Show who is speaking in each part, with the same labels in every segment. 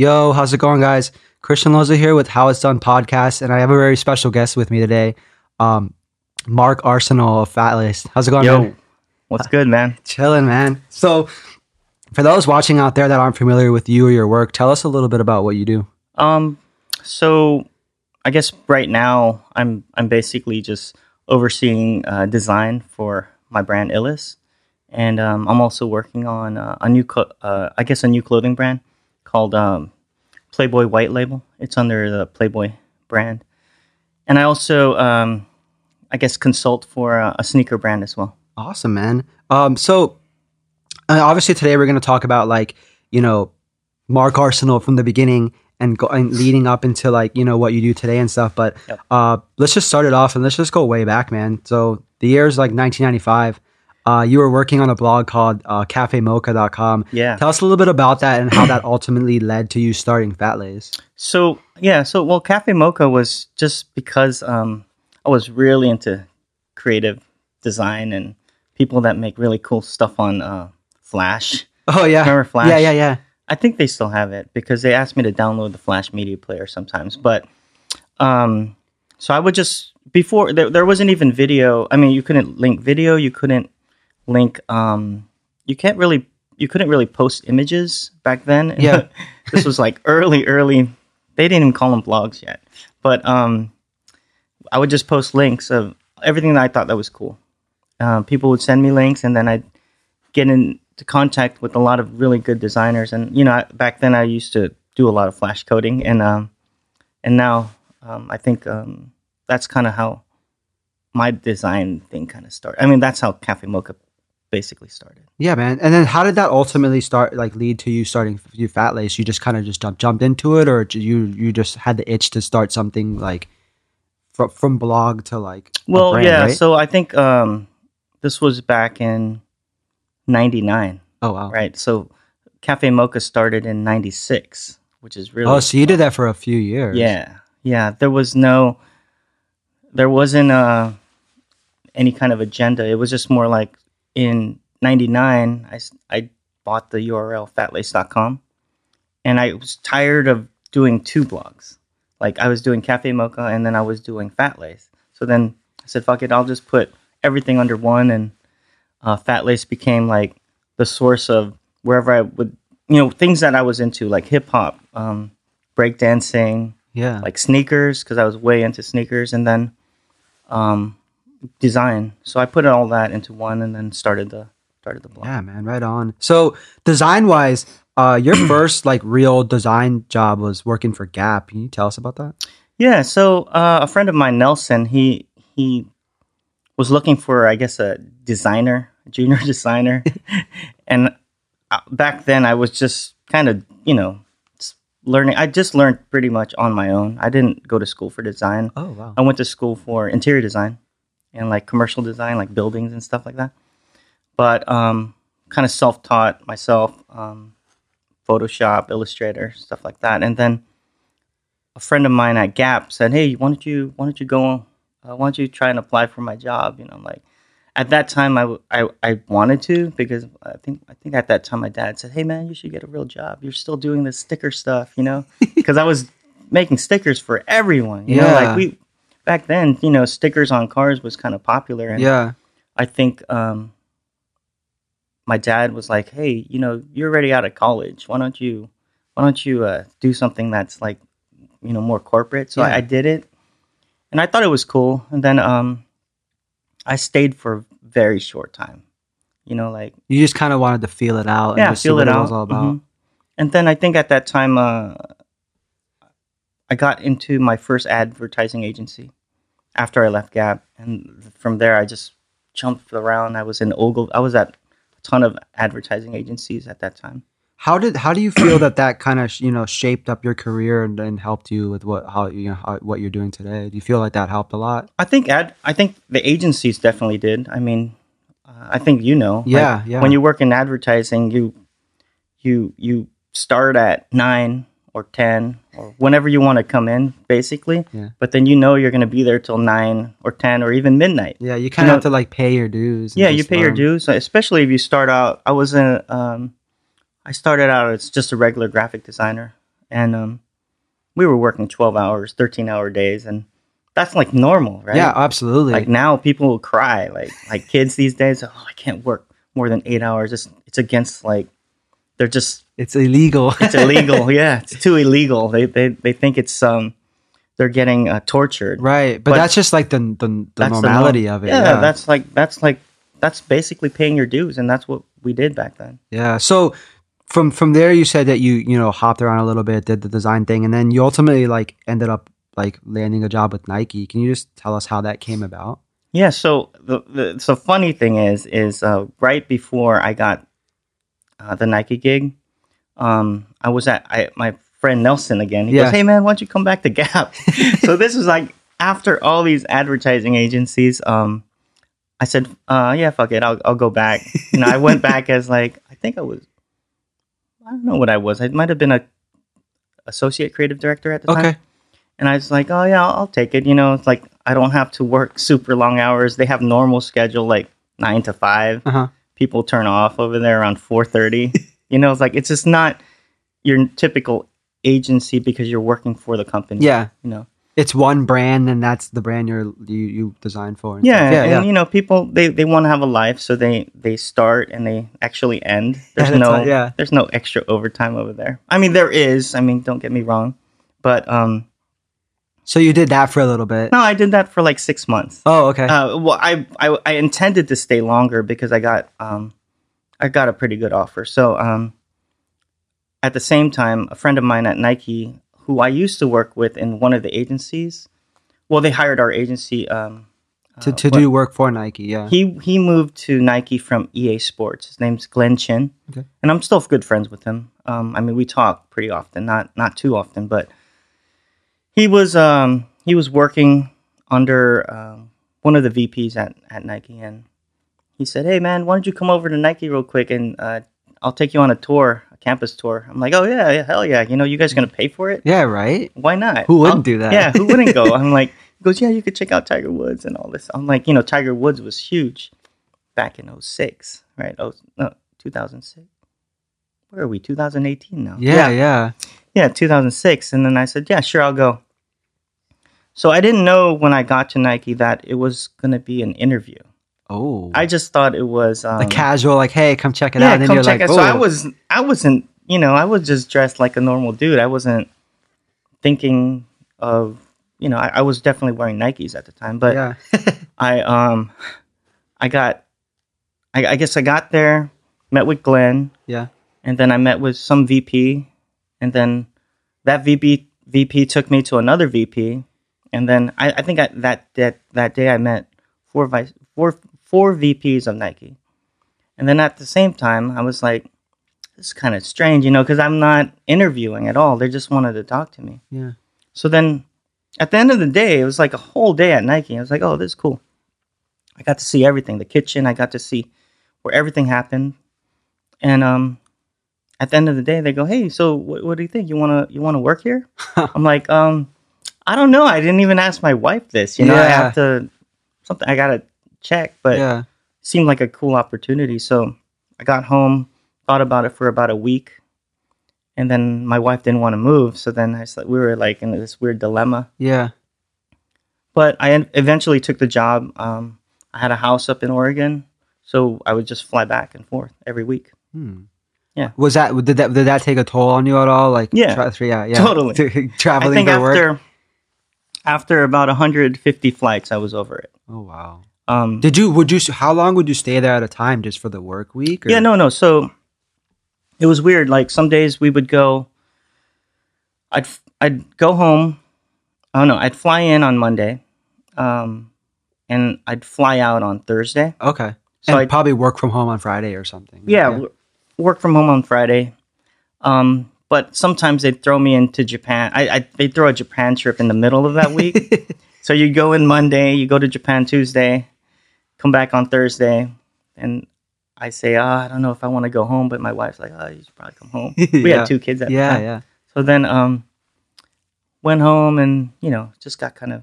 Speaker 1: Yo, how's it going, guys? Christian Loza here with How It's Done podcast, and I have a very special guest with me today, um, Mark Arsenal of Fatlace. How's it going,
Speaker 2: Yo,
Speaker 1: man?
Speaker 2: what's good, man?
Speaker 1: Chilling, man. So, for those watching out there that aren't familiar with you or your work, tell us a little bit about what you do.
Speaker 2: Um, so I guess right now I'm I'm basically just overseeing uh, design for my brand Illest, and um, I'm also working on uh, a new co- uh, I guess a new clothing brand called um, Playboy White Label. It's under the Playboy brand, and I also um, I guess consult for a, a sneaker brand as well.
Speaker 1: Awesome, man. Um, so uh, obviously today we're going to talk about like you know Mark Arsenal from the beginning and go and leading up into like you know what you do today and stuff. But
Speaker 2: Yep.
Speaker 1: uh, let's just start it off and let's just go way back, man. So the year is like 1995. Uh, you were working on a blog called uh, CafeMocha.com.
Speaker 2: Yeah.
Speaker 1: Tell us a little bit about that and how that ultimately led to you starting Fatlace.
Speaker 2: So yeah, so well, Cafe Mocha was just because um, I was really into creative design and people that make really cool stuff on uh, Flash.
Speaker 1: Oh yeah,
Speaker 2: Remember Flash?
Speaker 1: Yeah, yeah, yeah.
Speaker 2: I think they still have it because they asked me to download the Flash Media Player sometimes. But um, so I would just before there, there wasn't even video. I mean, you couldn't link video. You couldn't link. Um, you can't really. You couldn't really post images back then.
Speaker 1: Yeah.
Speaker 2: this was like early, early. They didn't even call them blogs yet. But um, I would just post links of everything that I thought that was cool. Uh, people would send me links, and then I'd get into contact with a lot of really good designers. And you know, I- back then I used to do a lot of flash coding, and um, and now um, I think um, that's kind of how my design thing kind of started. I mean, that's how Cafe Mocha basically started.
Speaker 1: Yeah, man. And then how did that ultimately start? Like lead to you starting you Fat Lace? You just kind of just jumped jumped into it, or you you just had the itch to start something like from from blog to like a
Speaker 2: Well,
Speaker 1: brand,
Speaker 2: yeah.
Speaker 1: right?
Speaker 2: So I think um, this was back in '99,
Speaker 1: oh wow.
Speaker 2: right? So Cafe Mocha started in '96, which is really
Speaker 1: Oh, so you did that for a few years.
Speaker 2: Yeah, yeah. There was no, there wasn't uh any kind of agenda. It was just more like in '99, I, I bought the URL fatlace.com, and I was tired of doing two blogs. Like I was doing Cafe Mocha, and then I was doing Fatlace. So then I said, "Fuck it, I'll just put everything under one." And uh, Fat Lace became like the source of wherever I would, you know, things that I was into, like hip hop, um, breakdancing,
Speaker 1: Yeah.
Speaker 2: like sneakers because I was way into sneakers, and then um, design. So I put all that into one, and then started the started the blog.
Speaker 1: yeah, man. Right on. So design wise, uh, your first like real design job was working for Gap. Can you tell us about that?
Speaker 2: Yeah. So uh, a friend of mine, Nelson, he he was looking for, I guess, a designer, a junior designer, and uh, back then I was just kind of, you know, learning. I just learned pretty much on my own. I didn't go to school for design.
Speaker 1: Oh wow.
Speaker 2: I went to school for interior design and like commercial design, like buildings and stuff like that. But um, kind of self-taught myself, um, Photoshop, Illustrator, stuff like that. And then a friend of mine at Gap said, "Hey, why don't you why don't you go? Uh, why don't you try and apply for my job?" You know, I'm like at that time I, w- I, I wanted to because I think I think at that time my dad said, "Hey man, you should get a real job. You're still doing this sticker stuff, you know?" Because I was making stickers for everyone. You know,
Speaker 1: Yeah.
Speaker 2: like we back then, you know, stickers on cars was kind of popular, and
Speaker 1: Yeah.
Speaker 2: I think um, my dad was like, "Hey, you know, you're already out of college. Why don't you, why don't you uh, do something that's like, you know, more corporate?" So
Speaker 1: Yeah.
Speaker 2: I, I did it, and I thought it was cool. And then um, I stayed for a very short time. You know, like
Speaker 1: You just kind of wanted to feel it out.
Speaker 2: yeah,
Speaker 1: and just see
Speaker 2: feel
Speaker 1: what
Speaker 2: it out.
Speaker 1: was all about.
Speaker 2: Mhm. And then I think at that time, uh, I got into my first advertising agency after I left Gap, and from there I just jumped around. I was in Ogle. I was at a ton of advertising agencies at that time.
Speaker 1: How did how do you feel that that kind of you know shaped up your career and, and helped you with what how you know how, what you're doing today? Do you feel like that helped a lot?
Speaker 2: I think ad. I think the agencies definitely did. I mean, uh, I think you know. like,
Speaker 1: Yeah, yeah.
Speaker 2: When you work in advertising, you you you start at nine or ten or whenever you want to come in, basically.
Speaker 1: Yeah.
Speaker 2: But then you know you're going to be there till nine or ten or even midnight.
Speaker 1: Yeah, you kind of have to like pay your dues.
Speaker 2: Yeah, you pay your dues, especially if you start out. I was in. Um, I started out as just a regular graphic designer, and um, we were working twelve hours, thirteen hour days, and that's like normal, right?
Speaker 1: Yeah, absolutely.
Speaker 2: Like now, people will cry. Like like kids these days, oh, I can't work more than eight hours. It's it's against like they're just
Speaker 1: it's illegal.
Speaker 2: it's illegal. yeah, it's too illegal. They they they think it's um they're getting uh, tortured.
Speaker 1: right, but,
Speaker 2: But-
Speaker 1: that's just like the the, the
Speaker 2: That's the
Speaker 1: normality
Speaker 2: norm.
Speaker 1: of it.
Speaker 2: Yeah,
Speaker 1: Yeah,
Speaker 2: that's like that's like that's basically paying your dues, and that's what we did back then.
Speaker 1: yeah. So from from there, you said that you you know hopped around a little bit, did the design thing, and then you ultimately like ended up like landing a job with Nike. Can you just tell us how that came about?
Speaker 2: Yeah. So the, the so funny thing is is uh, right before I got uh, the Nike gig, um, I was at I, my friend Nelson again. He
Speaker 1: Yeah.
Speaker 2: goes, "Hey man, why don't you come back to Gap?" so this was like after all these advertising agencies. Um, I said, uh, "Yeah, fuck it, I'll I'll go back." You know, I went back as like I think I was. I don't know what I was. I might have been a associate creative director at the time.
Speaker 1: Okay.
Speaker 2: And I was like, oh yeah, I'll, I'll take it. You know, it's like I don't have to work super long hours. They have normal schedule like nine to five.
Speaker 1: Uh huh.
Speaker 2: People turn off over there around four thirty. you know, it's like it's just not your typical agency because you're working for the company.
Speaker 1: Yeah,
Speaker 2: you know.
Speaker 1: it's one brand, and that's the brand you're you you designed for. and
Speaker 2: Yeah,
Speaker 1: yeah,
Speaker 2: and
Speaker 1: yeah.
Speaker 2: you know, people they, they want to have a life, so they they start and they actually end. There's no
Speaker 1: yeah.
Speaker 2: there's no extra overtime over there. I mean, there is. I mean, don't get me wrong, but um,
Speaker 1: So you did that for a little bit.
Speaker 2: no, I did that for like six months.
Speaker 1: Oh, okay.
Speaker 2: Uh, well, I, I I intended to stay longer because I got um, I got a pretty good offer. So um, at the same time, a friend of mine at Nike, who I used to work with in one of the agencies, well, they hired our agency um,
Speaker 1: to
Speaker 2: uh,
Speaker 1: to
Speaker 2: what-
Speaker 1: do work for Nike. Yeah.
Speaker 2: He he moved to Nike from EA Sports. His name's Glenn Chin,
Speaker 1: Okay.
Speaker 2: and I'm still good friends with him. Um, I mean, we talk pretty often, not not too often, but he was um, he was working under um, one of the VPs at, at Nike, and he said, "Hey, man, why don't you come over to Nike real quick, and uh, I'll take you on a tour, a campus tour." I'm like, "Oh yeah, yeah, hell yeah! You know, you guys gonna pay for it?
Speaker 1: yeah. Right.
Speaker 2: Why not?
Speaker 1: Who wouldn't
Speaker 2: I'll-
Speaker 1: do that?
Speaker 2: Yeah, who wouldn't go? I'm like, he goes, yeah, you could check out Tiger Woods and all this. I'm like, you know, Tiger Woods was huge back in 06, right? Oh, no, 2006. Where are we? 2018 now.
Speaker 1: Yeah. Yeah.
Speaker 2: Yeah, 2006. And then I said, yeah, sure, I'll go. So I didn't know when I got to Nike that it was going to be an interview.
Speaker 1: Oh.
Speaker 2: I just thought it was um,
Speaker 1: a casual, like, hey, come check it
Speaker 2: yeah,
Speaker 1: out. And then
Speaker 2: come
Speaker 1: you're
Speaker 2: check
Speaker 1: like,
Speaker 2: it. So I was, I wasn't, you know, I was just dressed like a normal dude. I wasn't thinking of, you know, I, I was definitely wearing Nikes at the time, but
Speaker 1: yeah.
Speaker 2: I, um, I got, I, I guess I got there, met with Glenn,
Speaker 1: yeah.
Speaker 2: and then I met with some VP, and then that VP VP took me to another VP, and then I, I think I, that that that day I met four vice four four VPs of Nike, and then at the same time I was like, this is kind of strange, you know, because I'm not interviewing at all. They just wanted to talk to me.
Speaker 1: Yeah.
Speaker 2: So then, at the end of the day, it was like a whole day at Nike. I was like, oh, this is cool. I got to see everything, the kitchen. I got to see where everything happened, and um, at the end of the day, they go, hey, so what, what do you think? You wanna you wanna work here? I'm like, um, I don't know. I didn't even ask my wife this. You know, I
Speaker 1: Yeah.
Speaker 2: have to something. I gotta check, but
Speaker 1: yeah.
Speaker 2: seemed like a cool opportunity. So I got home, thought about it for about a week, and then my wife didn't want to move. So then I said we were like in this weird dilemma.
Speaker 1: Yeah.
Speaker 2: But I en- eventually took the job. Um, I had a house up in Oregon, so I would just fly back and forth every week.
Speaker 1: Hmm.
Speaker 2: Yeah.
Speaker 1: Was that did that did that take a toll on you at all? Like
Speaker 2: Yeah.
Speaker 1: tra- yeah, yeah,
Speaker 2: Totally. I think
Speaker 1: for work.
Speaker 2: after after about 150 flights, I was over it.
Speaker 1: Oh wow.
Speaker 2: Um,
Speaker 1: Did you would you how long would you stay there at a time just for the work week? Or?
Speaker 2: Yeah, no, no. So it was weird. Like some days we would go. I'd I'd go home. Oh no, I'd fly in on Monday, um, and I'd fly out on Thursday.
Speaker 1: Okay.
Speaker 2: So I'd-
Speaker 1: probably work from home on Friday or something.
Speaker 2: Yeah, w- work from home on Friday. Um, but sometimes they'd throw me into Japan. I, I they'd throw a Japan trip in the middle of that week. so you go in Monday, you go to Japan Tuesday, come back on Thursday, and I say, oh, I don't know if I want to go home, but my wife's like, oh, you should probably come home. We
Speaker 1: Yeah.
Speaker 2: had two kids at the
Speaker 1: yeah,
Speaker 2: time.
Speaker 1: yeah.
Speaker 2: So then, um, went home and you know just got kind of,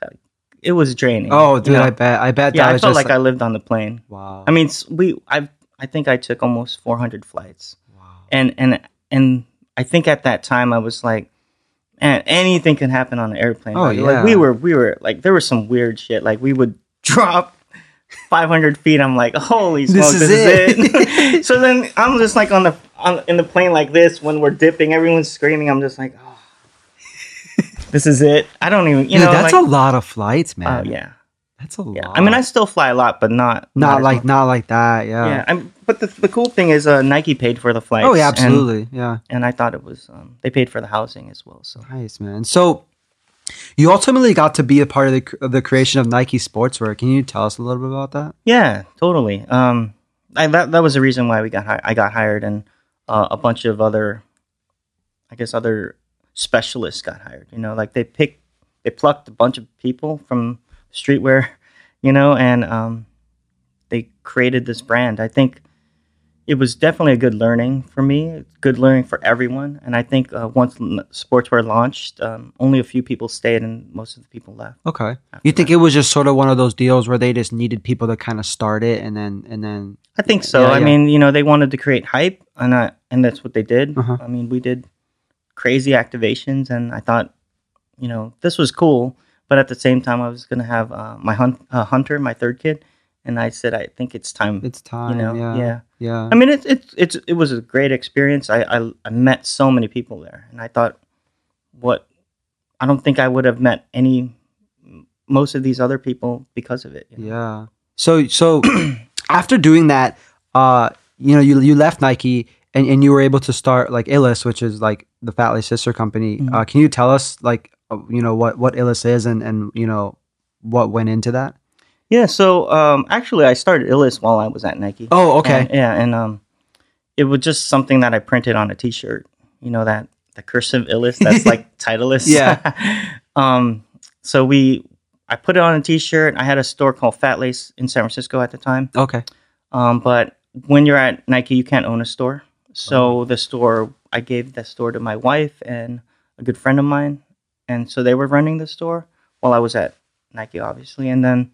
Speaker 2: kind of it was draining.
Speaker 1: Oh,
Speaker 2: you
Speaker 1: dude,
Speaker 2: know?
Speaker 1: I bet I bet
Speaker 2: yeah,
Speaker 1: that
Speaker 2: I
Speaker 1: was
Speaker 2: felt
Speaker 1: just
Speaker 2: like I lived on the plane.
Speaker 1: wow.
Speaker 2: I mean, we I I think I took almost 400 flights,
Speaker 1: wow.
Speaker 2: and and and I think at that time I was like, man, anything can happen on an airplane.
Speaker 1: Oh,
Speaker 2: Like,
Speaker 1: yeah.
Speaker 2: like we were we were like there was some weird shit. Like we would drop 500 feet. I'm like, holy
Speaker 1: This is
Speaker 2: this, is it. so then I'm just like on the on, in the plane like this when we're dipping, everyone's screaming. I'm just like, oh, this is it. I don't even you
Speaker 1: Dude,
Speaker 2: know
Speaker 1: that's
Speaker 2: like,
Speaker 1: a lot of flights, man.
Speaker 2: oh
Speaker 1: man.
Speaker 2: yeah
Speaker 1: That's a
Speaker 2: yeah.
Speaker 1: lot.
Speaker 2: I mean I still fly a lot, but not
Speaker 1: not
Speaker 2: as
Speaker 1: like
Speaker 2: much.
Speaker 1: not like that. Yeah.
Speaker 2: yeah. I'm, but the, the cool thing is uh, Nike paid for the flights.
Speaker 1: Oh yeah,
Speaker 2: and-
Speaker 1: absolutely. yeah.
Speaker 2: and I thought it was um, they paid for the housing as well. So
Speaker 1: Nice, man. So you ultimately got to be a part of the of the creation of Nike Sportswear. Can you tell us a little bit about that?
Speaker 2: yeah, totally. Um, I, that that was the reason why we got hi- I got hired, and uh, a bunch of other, I guess, other specialists got hired. You know, like they picked they plucked a bunch of people from streetwear, you know, and um, they created this brand. I think it was definitely a good learning for me, good learning for everyone. And I think uh, once sportswear launched, um, only a few people stayed, and most of the people left.
Speaker 1: Okay. You think it was just sort of one of those deals where they just needed people to kind of start it and then and then
Speaker 2: I think so.
Speaker 1: Yeah,
Speaker 2: I
Speaker 1: yeah.
Speaker 2: mean, you know, they wanted to create hype, and I, and that's what they did.
Speaker 1: Uh-huh.
Speaker 2: I mean, we did crazy activations, and I thought, you know, this was cool. But at the same time, I was gonna have uh, my hunt, uh, hunter, my third kid, and I said, I think it's time.
Speaker 1: it's time.
Speaker 2: you know,
Speaker 1: yeah.
Speaker 2: yeah.
Speaker 1: Yeah.
Speaker 2: I mean, it's it's it's it was a great experience. I, I I met so many people there, and I thought, what I don't think I would have met any most of these other people because of it. you know?
Speaker 1: Yeah. So so after doing that, uh, you know, you you left Nike and, and you were able to start like Illest, which is like the Fatlace sister company.
Speaker 2: Mhm.
Speaker 1: Uh, can you tell us like you know what what Illest is and and you know what went into that?
Speaker 2: Yeah, so um, actually, I started Illest while I was at Nike.
Speaker 1: Oh, okay.
Speaker 2: And- yeah, and um, it was just something that I printed on a T-shirt. You know that the cursive Illest that's like Titleist.
Speaker 1: Yeah.
Speaker 2: um, so we, I put it on a T-shirt. I had a store called Fat Lace in San Francisco at the time.
Speaker 1: Okay.
Speaker 2: Um, but when you're at Nike, you can't own a store.
Speaker 1: Oh.
Speaker 2: So the store, I gave the store to my wife and a good friend of mine, and so they were running the store while I was at Nike, obviously, and then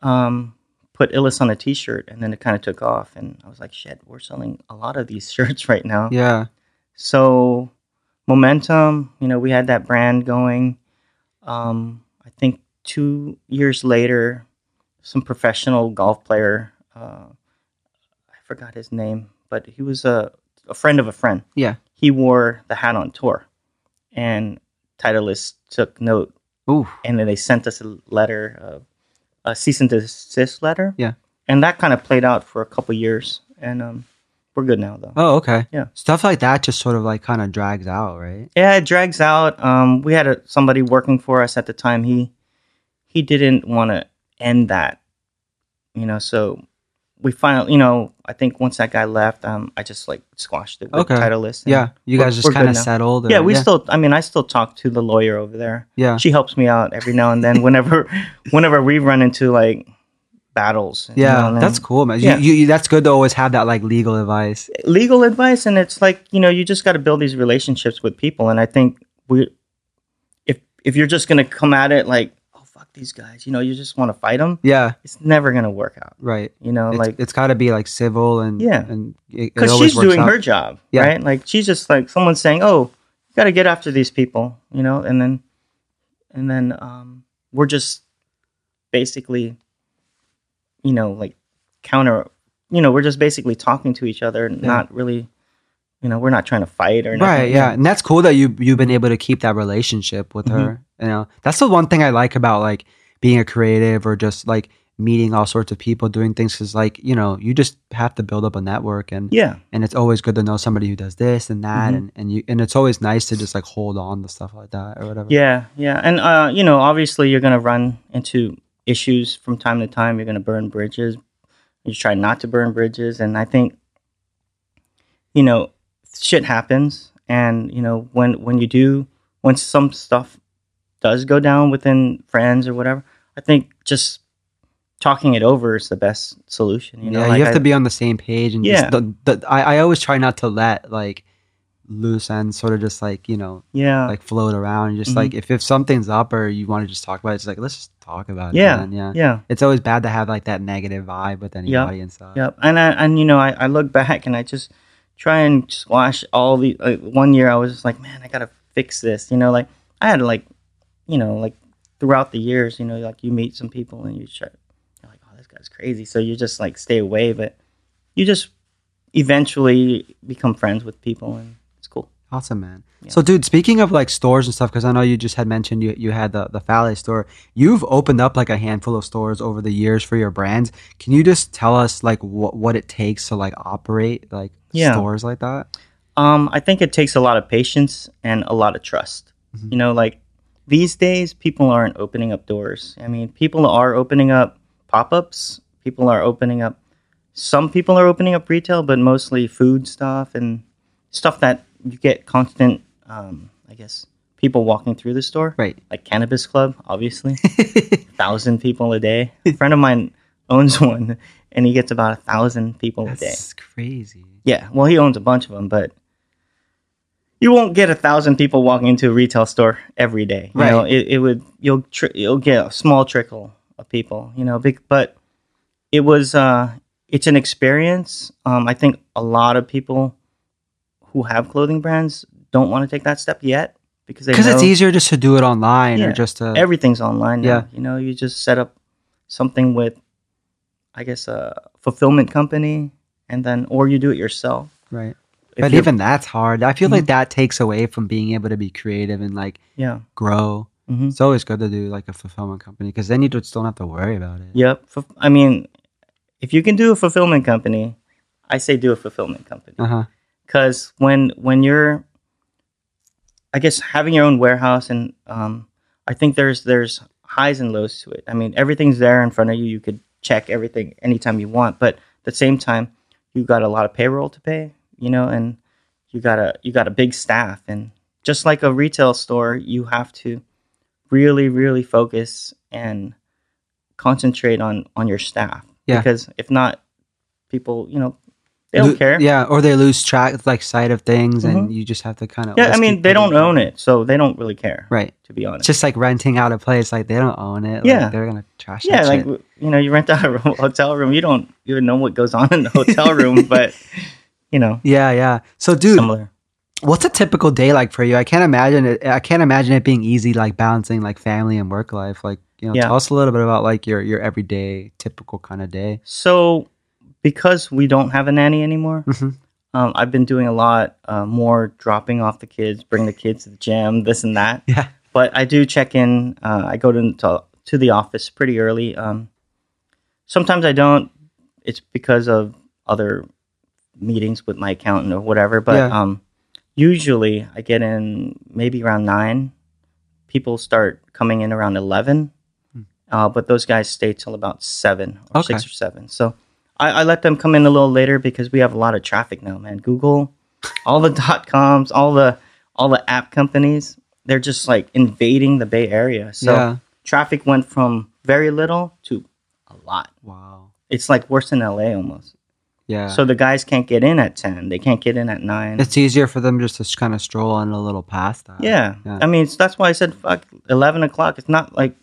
Speaker 2: um, put Illest on a T-shirt, and then it kind of took off, and I was like, shit, we're selling a lot of these shirts right now.
Speaker 1: Yeah.
Speaker 2: So momentum, you know, we had that brand going. Um, I think two years later, some professional golf player, uh, I forgot his name, but he was a, a friend of a friend.
Speaker 1: Yeah.
Speaker 2: He wore the hat on tour, and Titleist took note,
Speaker 1: Ooh.
Speaker 2: and then they sent us a letter, uh, a cease and desist letter.
Speaker 1: Yeah.
Speaker 2: and that kind of played out for a couple years, and um, we're good now though.
Speaker 1: Oh, okay.
Speaker 2: Yeah.
Speaker 1: Stuff like that just sort of like kind of drags out, right?
Speaker 2: Yeah, it drags out. Um, we had a, somebody working for us at the time. He he didn't want to end that, you know. So we finally, you know, I think once that guy left, um, I just like squashed it
Speaker 1: Okay.
Speaker 2: Titleist. and
Speaker 1: Yeah. You guys just kind of settled. or-
Speaker 2: Yeah, we
Speaker 1: yeah.
Speaker 2: still. I mean, I still talk to the lawyer over there.
Speaker 1: Yeah.
Speaker 2: She helps me out every now and then. Whenever, whenever we run into like battles. you
Speaker 1: Yeah,
Speaker 2: know, and
Speaker 1: that's cool, man.
Speaker 2: Yeah.
Speaker 1: You, you, that's good to always have that like legal advice.
Speaker 2: legal advice and it's like you know you just got to build these relationships with people and i think we if if you're just gonna come at it like fuck these guys you know you just want to fight them
Speaker 1: Yeah,
Speaker 2: it's never gonna work out
Speaker 1: right.
Speaker 2: you know
Speaker 1: It's,
Speaker 2: like
Speaker 1: it's got to be like civil and
Speaker 2: Yeah.
Speaker 1: and
Speaker 2: because she's doing
Speaker 1: out.
Speaker 2: her job
Speaker 1: Yeah.
Speaker 2: right like she's just like someone saying oh you got to get after these people you know and then and then um we're just basically you know like counter you know we're just basically talking to each other not really you know we're not trying to fight or nothing.
Speaker 1: Right, yeah, and that's cool that you you've been able to keep that relationship with
Speaker 2: Mm-hmm.
Speaker 1: her. You know, that's the one thing I like about like being a creative or just like meeting all sorts of people doing things. Because like you know, you just have to build up a network, and
Speaker 2: yeah
Speaker 1: and it's always good to know somebody who does this and that,
Speaker 2: Mhm.
Speaker 1: and and you and it's always nice to just like hold on to stuff like that or whatever.
Speaker 2: Yeah, yeah, and uh, you know, obviously, you're gonna run into issues from time to time. You're gonna burn bridges. You try not to burn bridges, and I think, you know, shit happens, and you know, when when you do, when some stuff does go down within friends or whatever, I think just talking it over is the best solution. You know,
Speaker 1: yeah,
Speaker 2: Like,
Speaker 1: you have
Speaker 2: I-
Speaker 1: to be on the same page, and
Speaker 2: Yeah.
Speaker 1: just the, the, I I always try not to let like loose ends sort of just like you know
Speaker 2: yeah,
Speaker 1: like float around. Just
Speaker 2: Mhm.
Speaker 1: like if if something's up or you want to just talk about it, it's like let's just talk about it.
Speaker 2: yeah,
Speaker 1: man. yeah.
Speaker 2: yeah.
Speaker 1: It's always bad to have like that negative vibe with anybody and stuff.
Speaker 2: Yep. And I, and you know, I, I look back and I just try and squash all the. Like, one year, I was just like, man, I gotta fix this. You know, like I had like, you know, like throughout the years, you know, like you meet some people and you try, you're like, oh, this guy's crazy. So you just like stay away, but you just eventually become friends with people, and.
Speaker 1: Awesome, man. So, dude, speaking of like stores and stuff, because I know you just had mentioned you, you had the the Fale store. You've opened up like a handful of stores over the years for your brands. Can you just tell us like what what it takes to like operate like
Speaker 2: Yeah.
Speaker 1: stores like that?
Speaker 2: Um, I think it takes a lot of patience and a lot of trust. You know, like these days, people aren't opening up doors. I mean, people are opening up pop ups. People are opening up. Some people are opening up retail, but mostly food stuff and stuff that you get constant. Um, I guess people walking through the store,
Speaker 1: Right.
Speaker 2: like Cannabis Club, obviously, thousand people a day. A friend of mine owns one, and he gets about a thousand people a day.
Speaker 1: That's crazy.
Speaker 2: Yeah, well, he owns a bunch of them, but you won't get a thousand people walking into a retail store every day. You know,
Speaker 1: Right.
Speaker 2: it, it would you'll tr- you'll get a small trickle of people. You know, big, but it was uh, it's an experience. Um, I think a lot of people who have clothing brands don't want to take that step yet because they
Speaker 1: Because it's easier just to do it online
Speaker 2: Yeah.
Speaker 1: or just to
Speaker 2: everything's online now.
Speaker 1: Yeah.
Speaker 2: You know, you just set up something with, I guess, a fulfillment company, and then or you do it yourself.
Speaker 1: right.
Speaker 2: If
Speaker 1: But even that's hard. I feel
Speaker 2: Mm-hmm.
Speaker 1: like that takes away from being able to be creative and like
Speaker 2: yeah.
Speaker 1: grow.
Speaker 2: hmm
Speaker 1: It's always good to do like a fulfillment company because then you just don't have to worry about it.
Speaker 2: Yep. I mean, if you can do a fulfillment company, I say do a fulfillment company
Speaker 1: Uh huh.
Speaker 2: Because when when you're, I guess having your own warehouse and um, I think there's there's highs and lows to it. I mean, everything's there in front of you. You could check everything anytime you want, but at the same time, you've got a lot of payroll to pay, you know, and you got a you got a big staff, and just like a retail store, you have to really really focus and concentrate on on your staff
Speaker 1: Yeah.
Speaker 2: because if not people you know they don't
Speaker 1: Lo-
Speaker 2: care
Speaker 1: Yeah, or they lose track like sight of things, and mm-hmm. you just have to kind of.
Speaker 2: yeah i mean they don't own it so they don't really care
Speaker 1: Right.
Speaker 2: to be honest
Speaker 1: just like renting out a place. Like they don't own it. Like,
Speaker 2: Yeah.
Speaker 1: they're gonna trash.
Speaker 2: yeah
Speaker 1: that
Speaker 2: like
Speaker 1: shit.
Speaker 2: w- you know you rent out a ro- hotel room you don't even know what goes on in the hotel room but you know
Speaker 1: Yeah, yeah. So, dude,
Speaker 2: similar
Speaker 1: what's a typical day like for you? I can't imagine it. I can't imagine it being easy, like balancing like family and work life. Like, you know,
Speaker 2: Yeah.
Speaker 1: tell us a little bit about like your your everyday typical kind of day.
Speaker 2: so because we don't have a nanny anymore
Speaker 1: Mhm.
Speaker 2: um, i've been doing a lot uh, more dropping off the kids bring the kids to the gym this and that
Speaker 1: Yeah.
Speaker 2: but I do check in. Uh, I go to, to to the office pretty early. Um, sometimes I don't. It's because of other meetings with my accountant or whatever. But
Speaker 1: Yeah.
Speaker 2: um, usually I get in maybe around nine. People start coming in around eleven, uh, but those guys stay till about seven or
Speaker 1: Okay.
Speaker 2: six or seven. So I, I let them come in a little later because we have a lot of traffic now, man. Google, all the dot coms, all the all the app companies, they're just like invading the Bay Area. So
Speaker 1: Yeah.
Speaker 2: traffic went from very little to a lot.
Speaker 1: Wow.
Speaker 2: It's like worse than LA almost.
Speaker 1: Yeah.
Speaker 2: So the guys can't get in at 10. They can't get in at 9.
Speaker 1: it's easier for them just to kind of stroll on a little past that.
Speaker 2: yeah.
Speaker 1: Yeah.
Speaker 2: I mean, that's why I said fuck 11 o'clock. It's not like,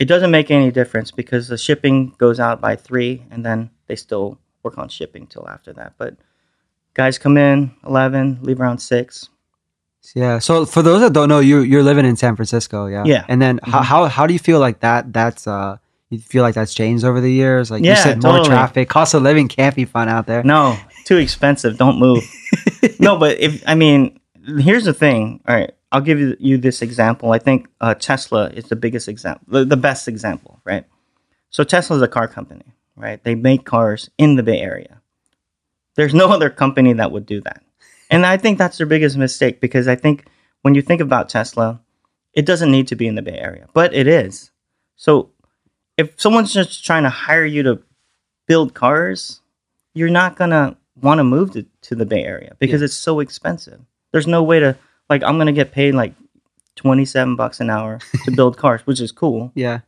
Speaker 2: it doesn't make any difference because the shipping goes out by 3 and then they still work on shipping till after that. But guys come in 11, leave around 6.
Speaker 1: Yeah. So for those that don't know, you you're living in San Francisco, yeah.
Speaker 2: Yeah. Mm-hmm.
Speaker 1: And then how, how how do you feel like that? That's uh, you feel like that's changed over the years? Like you
Speaker 2: Yeah,
Speaker 1: said, more traffic, cost of living can't be fun out there.
Speaker 2: No, too expensive. Don't move. no, but if I mean, here's the thing. All right, I'll give you, you this example. I think uh, Tesla is the biggest example, the, the best example, right? So Tesla is a car company, right? They make cars in the Bay Area. There's no other company that would do that, and I think that's their biggest mistake because I think when you think about Tesla, it doesn't need to be in the Bay Area, but it is. So if someone's just trying to hire you to build cars, you're not gonna want to move to, to the Bay Area because it's so expensive. There's no way to like I'm gonna get paid like twenty seven bucks an hour to build cars, which is cool.
Speaker 1: Yeah.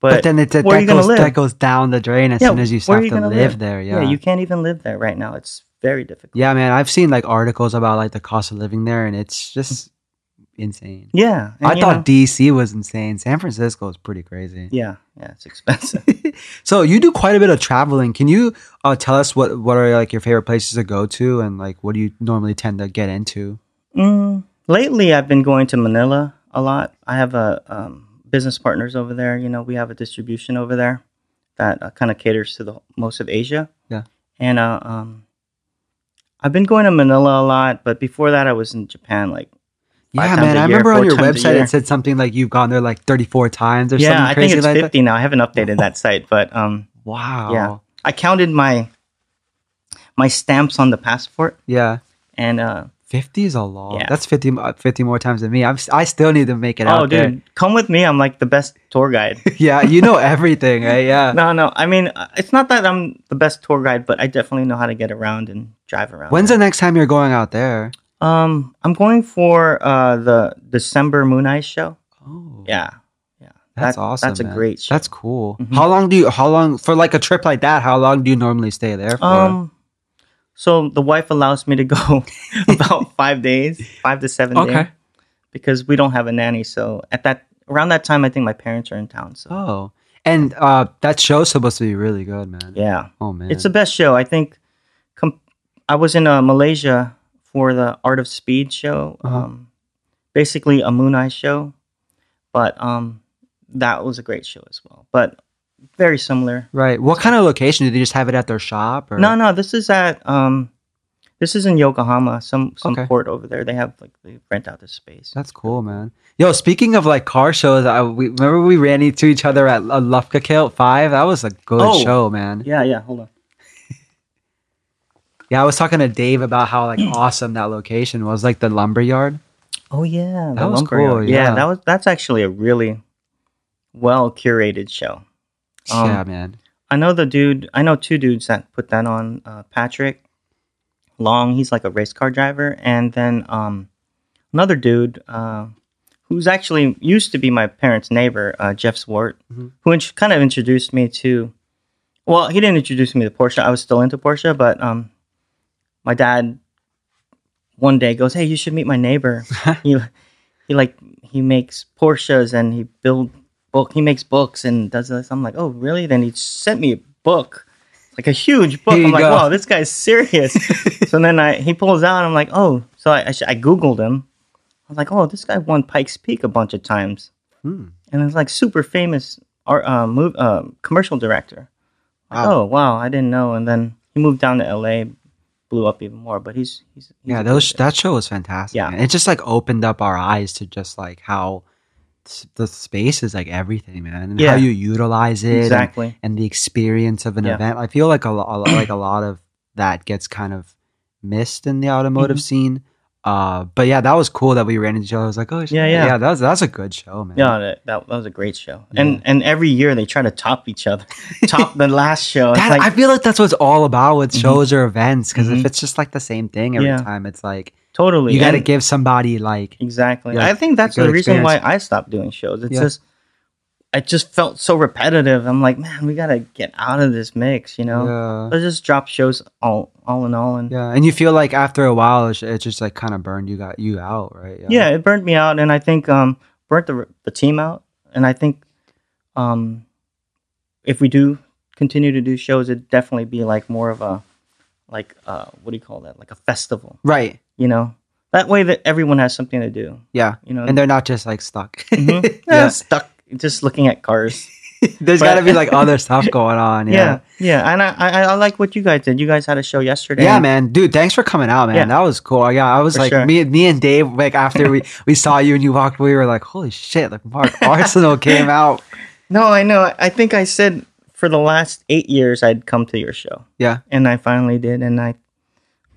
Speaker 2: But,
Speaker 1: But, then it, that, that goes that goes down the drain as
Speaker 2: Yeah,
Speaker 1: soon as you start to live,
Speaker 2: live?
Speaker 1: there. Yeah.
Speaker 2: yeah, you can't even live there right now. It's very difficult.
Speaker 1: Yeah, man, I've seen like articles about like the cost of living there, and it's just insane.
Speaker 2: Yeah, and,
Speaker 1: I thought
Speaker 2: know-
Speaker 1: DC was insane. San Francisco is pretty crazy.
Speaker 2: yeah, yeah, it's expensive.
Speaker 1: So you do quite a bit of traveling. Can you uh, tell us what what are like your favorite places to go to, and like what do you normally tend to get into?
Speaker 2: Mm, lately, I've been going to Manila a lot. I have a um, business partners over there. You know, we have a distribution over there that uh, kind of caters to the most of Asia.
Speaker 1: Yeah.
Speaker 2: and uh, um, I've been going to Manila a lot, but before that, I was in Japan. Like,
Speaker 1: yeah, man. I
Speaker 2: year,
Speaker 1: remember on your website it said something like you've gone there like 34 times or
Speaker 2: yeah,
Speaker 1: something
Speaker 2: Yeah,
Speaker 1: I
Speaker 2: think it's
Speaker 1: like
Speaker 2: fifty now. I haven't updated that site, but um.
Speaker 1: Wow.
Speaker 2: Yeah. I counted my my stamps on the passport,
Speaker 1: Yeah.
Speaker 2: and uh,
Speaker 1: 50 is a lot.
Speaker 2: Yeah.
Speaker 1: That's 50, 50 more times than me. I'm, I still need to make it
Speaker 2: oh,
Speaker 1: out
Speaker 2: dude, come with me. I'm like the best tour guide.
Speaker 1: yeah, you know everything, right? Yeah.
Speaker 2: no, no, I mean, uh, it's not that I'm the best tour guide, but I definitely know how to get around and drive around.
Speaker 1: When's the next time you're going out there?
Speaker 2: um, I'm going for uh the December Mooneyes show.
Speaker 1: Oh,
Speaker 2: Yeah, yeah,
Speaker 1: that's
Speaker 2: That-
Speaker 1: awesome.
Speaker 2: That's a great show.
Speaker 1: That's cool.
Speaker 2: Mhm.
Speaker 1: How long do you? How long for like a trip like that? How long do you normally stay there for?
Speaker 2: um. So the wife allows me to go about five days, five to seven
Speaker 1: Okay.
Speaker 2: days, because we don't have a nanny. So at that around that time, I think my parents are in town. So
Speaker 1: oh, and uh, that show's supposed to be really good, man.
Speaker 2: yeah,
Speaker 1: Oh man.
Speaker 2: it's the best show. I think. Com- I was in uh, Malaysia for the Art of Speed show.
Speaker 1: Uh-huh.
Speaker 2: Um, basically a Moon Eye show, but um, that was a great show as well. But very similar.
Speaker 1: right. What kind of location did they just have it at their shop? Or?
Speaker 2: No, no, this is at um, this is in Yokohama, some some
Speaker 1: Okay.
Speaker 2: port over there. They have like they rent out this space.
Speaker 1: That's cool, man. Yo, speaking of like car shows, I we remember we ran into each other at uh, Luftgekühlt Five. That was a good
Speaker 2: Oh.
Speaker 1: show, man.
Speaker 2: Yeah, yeah. Hold on.
Speaker 1: Yeah, I was talking to Dave about how like awesome that location was, like the lumber yard.
Speaker 2: Oh yeah,
Speaker 1: That was cool,
Speaker 2: Yeah.
Speaker 1: yeah.
Speaker 2: that was that's actually a really well curated show. Um,
Speaker 1: yeah, man.
Speaker 2: I know the dude. I know two dudes that put that on. Uh, Patrick Long, he's like a race car driver, and then um, another dude uh, who's actually used to be my parents' neighbor, uh, Jeff Zwart,
Speaker 1: Mhm.
Speaker 2: who int- kind of introduced me to. Well, he didn't introduce me to Porsche. I was still into Porsche, but um, my dad one day goes, "Hey, you should meet my neighbor. he he like he makes Porsches and he build book. He makes books and does this." I'm like, "Oh, really?" Then he sent me a book, like a huge book.
Speaker 1: Here
Speaker 2: I'm like,
Speaker 1: go.
Speaker 2: "Wow, this guy's serious." so then I he pulls out. I'm like, "Oh," so I I, I googled him. I was like, "Oh, this guy won Pikes Peak a bunch of times."
Speaker 1: Hmm.
Speaker 2: and it's like super famous art uh, move, uh, commercial director. Like,
Speaker 1: Wow.
Speaker 2: Oh wow, I didn't know. And then he moved down to L.A., blew up even more. But he's he's, he's
Speaker 1: Yeah, those that show was fantastic.
Speaker 2: Yeah.
Speaker 1: man. it just like opened up our eyes to just like how the space is like everything, man, and
Speaker 2: Yeah.
Speaker 1: how you utilize it,
Speaker 2: exactly.
Speaker 1: and, the experience of an
Speaker 2: Yeah.
Speaker 1: event. I feel like a lot, like a lot of that gets kind of missed in the automotive
Speaker 2: Mhm.
Speaker 1: scene. Uh, but yeah, that was cool that we ran into each other. I was like, oh.
Speaker 2: Yeah, yeah.
Speaker 1: yeah. That's that's a good show, man.
Speaker 2: Yeah, that, that was a great show.
Speaker 1: Yeah.
Speaker 2: And and every year they try to top each other, top the last show.
Speaker 1: That,
Speaker 2: like
Speaker 1: I feel like that's what it's all about with
Speaker 2: Mhm.
Speaker 1: shows or events. Because if
Speaker 2: Mhm.
Speaker 1: it's just like the same thing every
Speaker 2: Yeah.
Speaker 1: time, it's like
Speaker 2: totally.
Speaker 1: you got to give somebody like
Speaker 2: exactly.
Speaker 1: Yeah,
Speaker 2: I think that's the reason why. I stopped doing shows. It's
Speaker 1: Yeah.
Speaker 2: just I just felt so repetitive. I'm like, man, we gotta get out of this mix. You know,
Speaker 1: yeah.
Speaker 2: let's just drop shows all all in all and
Speaker 1: Yeah, and you feel like after a while, it, it just like kind of burned you got you out, right?
Speaker 2: yeah, it burnt me out, and I think um burnt the the team out, and I think um if we do continue to do shows, it'd definitely be like more of a like uh what do you call that? Like a festival,
Speaker 1: right.
Speaker 2: You know. That way that everyone has something to do,
Speaker 1: Yeah,
Speaker 2: you know.
Speaker 1: and they're not just like stuck.
Speaker 2: Mhm.
Speaker 1: yeah,
Speaker 2: stuck just looking at cars.
Speaker 1: there's
Speaker 2: But-
Speaker 1: got to be like other stuff going on.
Speaker 2: Yeah,
Speaker 1: Yeah.
Speaker 2: yeah, and I, I I like what you guys did. You guys had a show yesterday.
Speaker 1: Yeah, man, dude, thanks for coming out, man.
Speaker 2: Yeah.
Speaker 1: That was cool. Yeah, I was
Speaker 2: For
Speaker 1: like,
Speaker 2: sure.
Speaker 1: me, me and Dave, like after we we saw you and you walked, we were like, holy shit, like Mark Arsenal came out.
Speaker 2: No, I know. I think I said for the last eight years I'd come to your show.
Speaker 1: Yeah.
Speaker 2: and I finally did, and I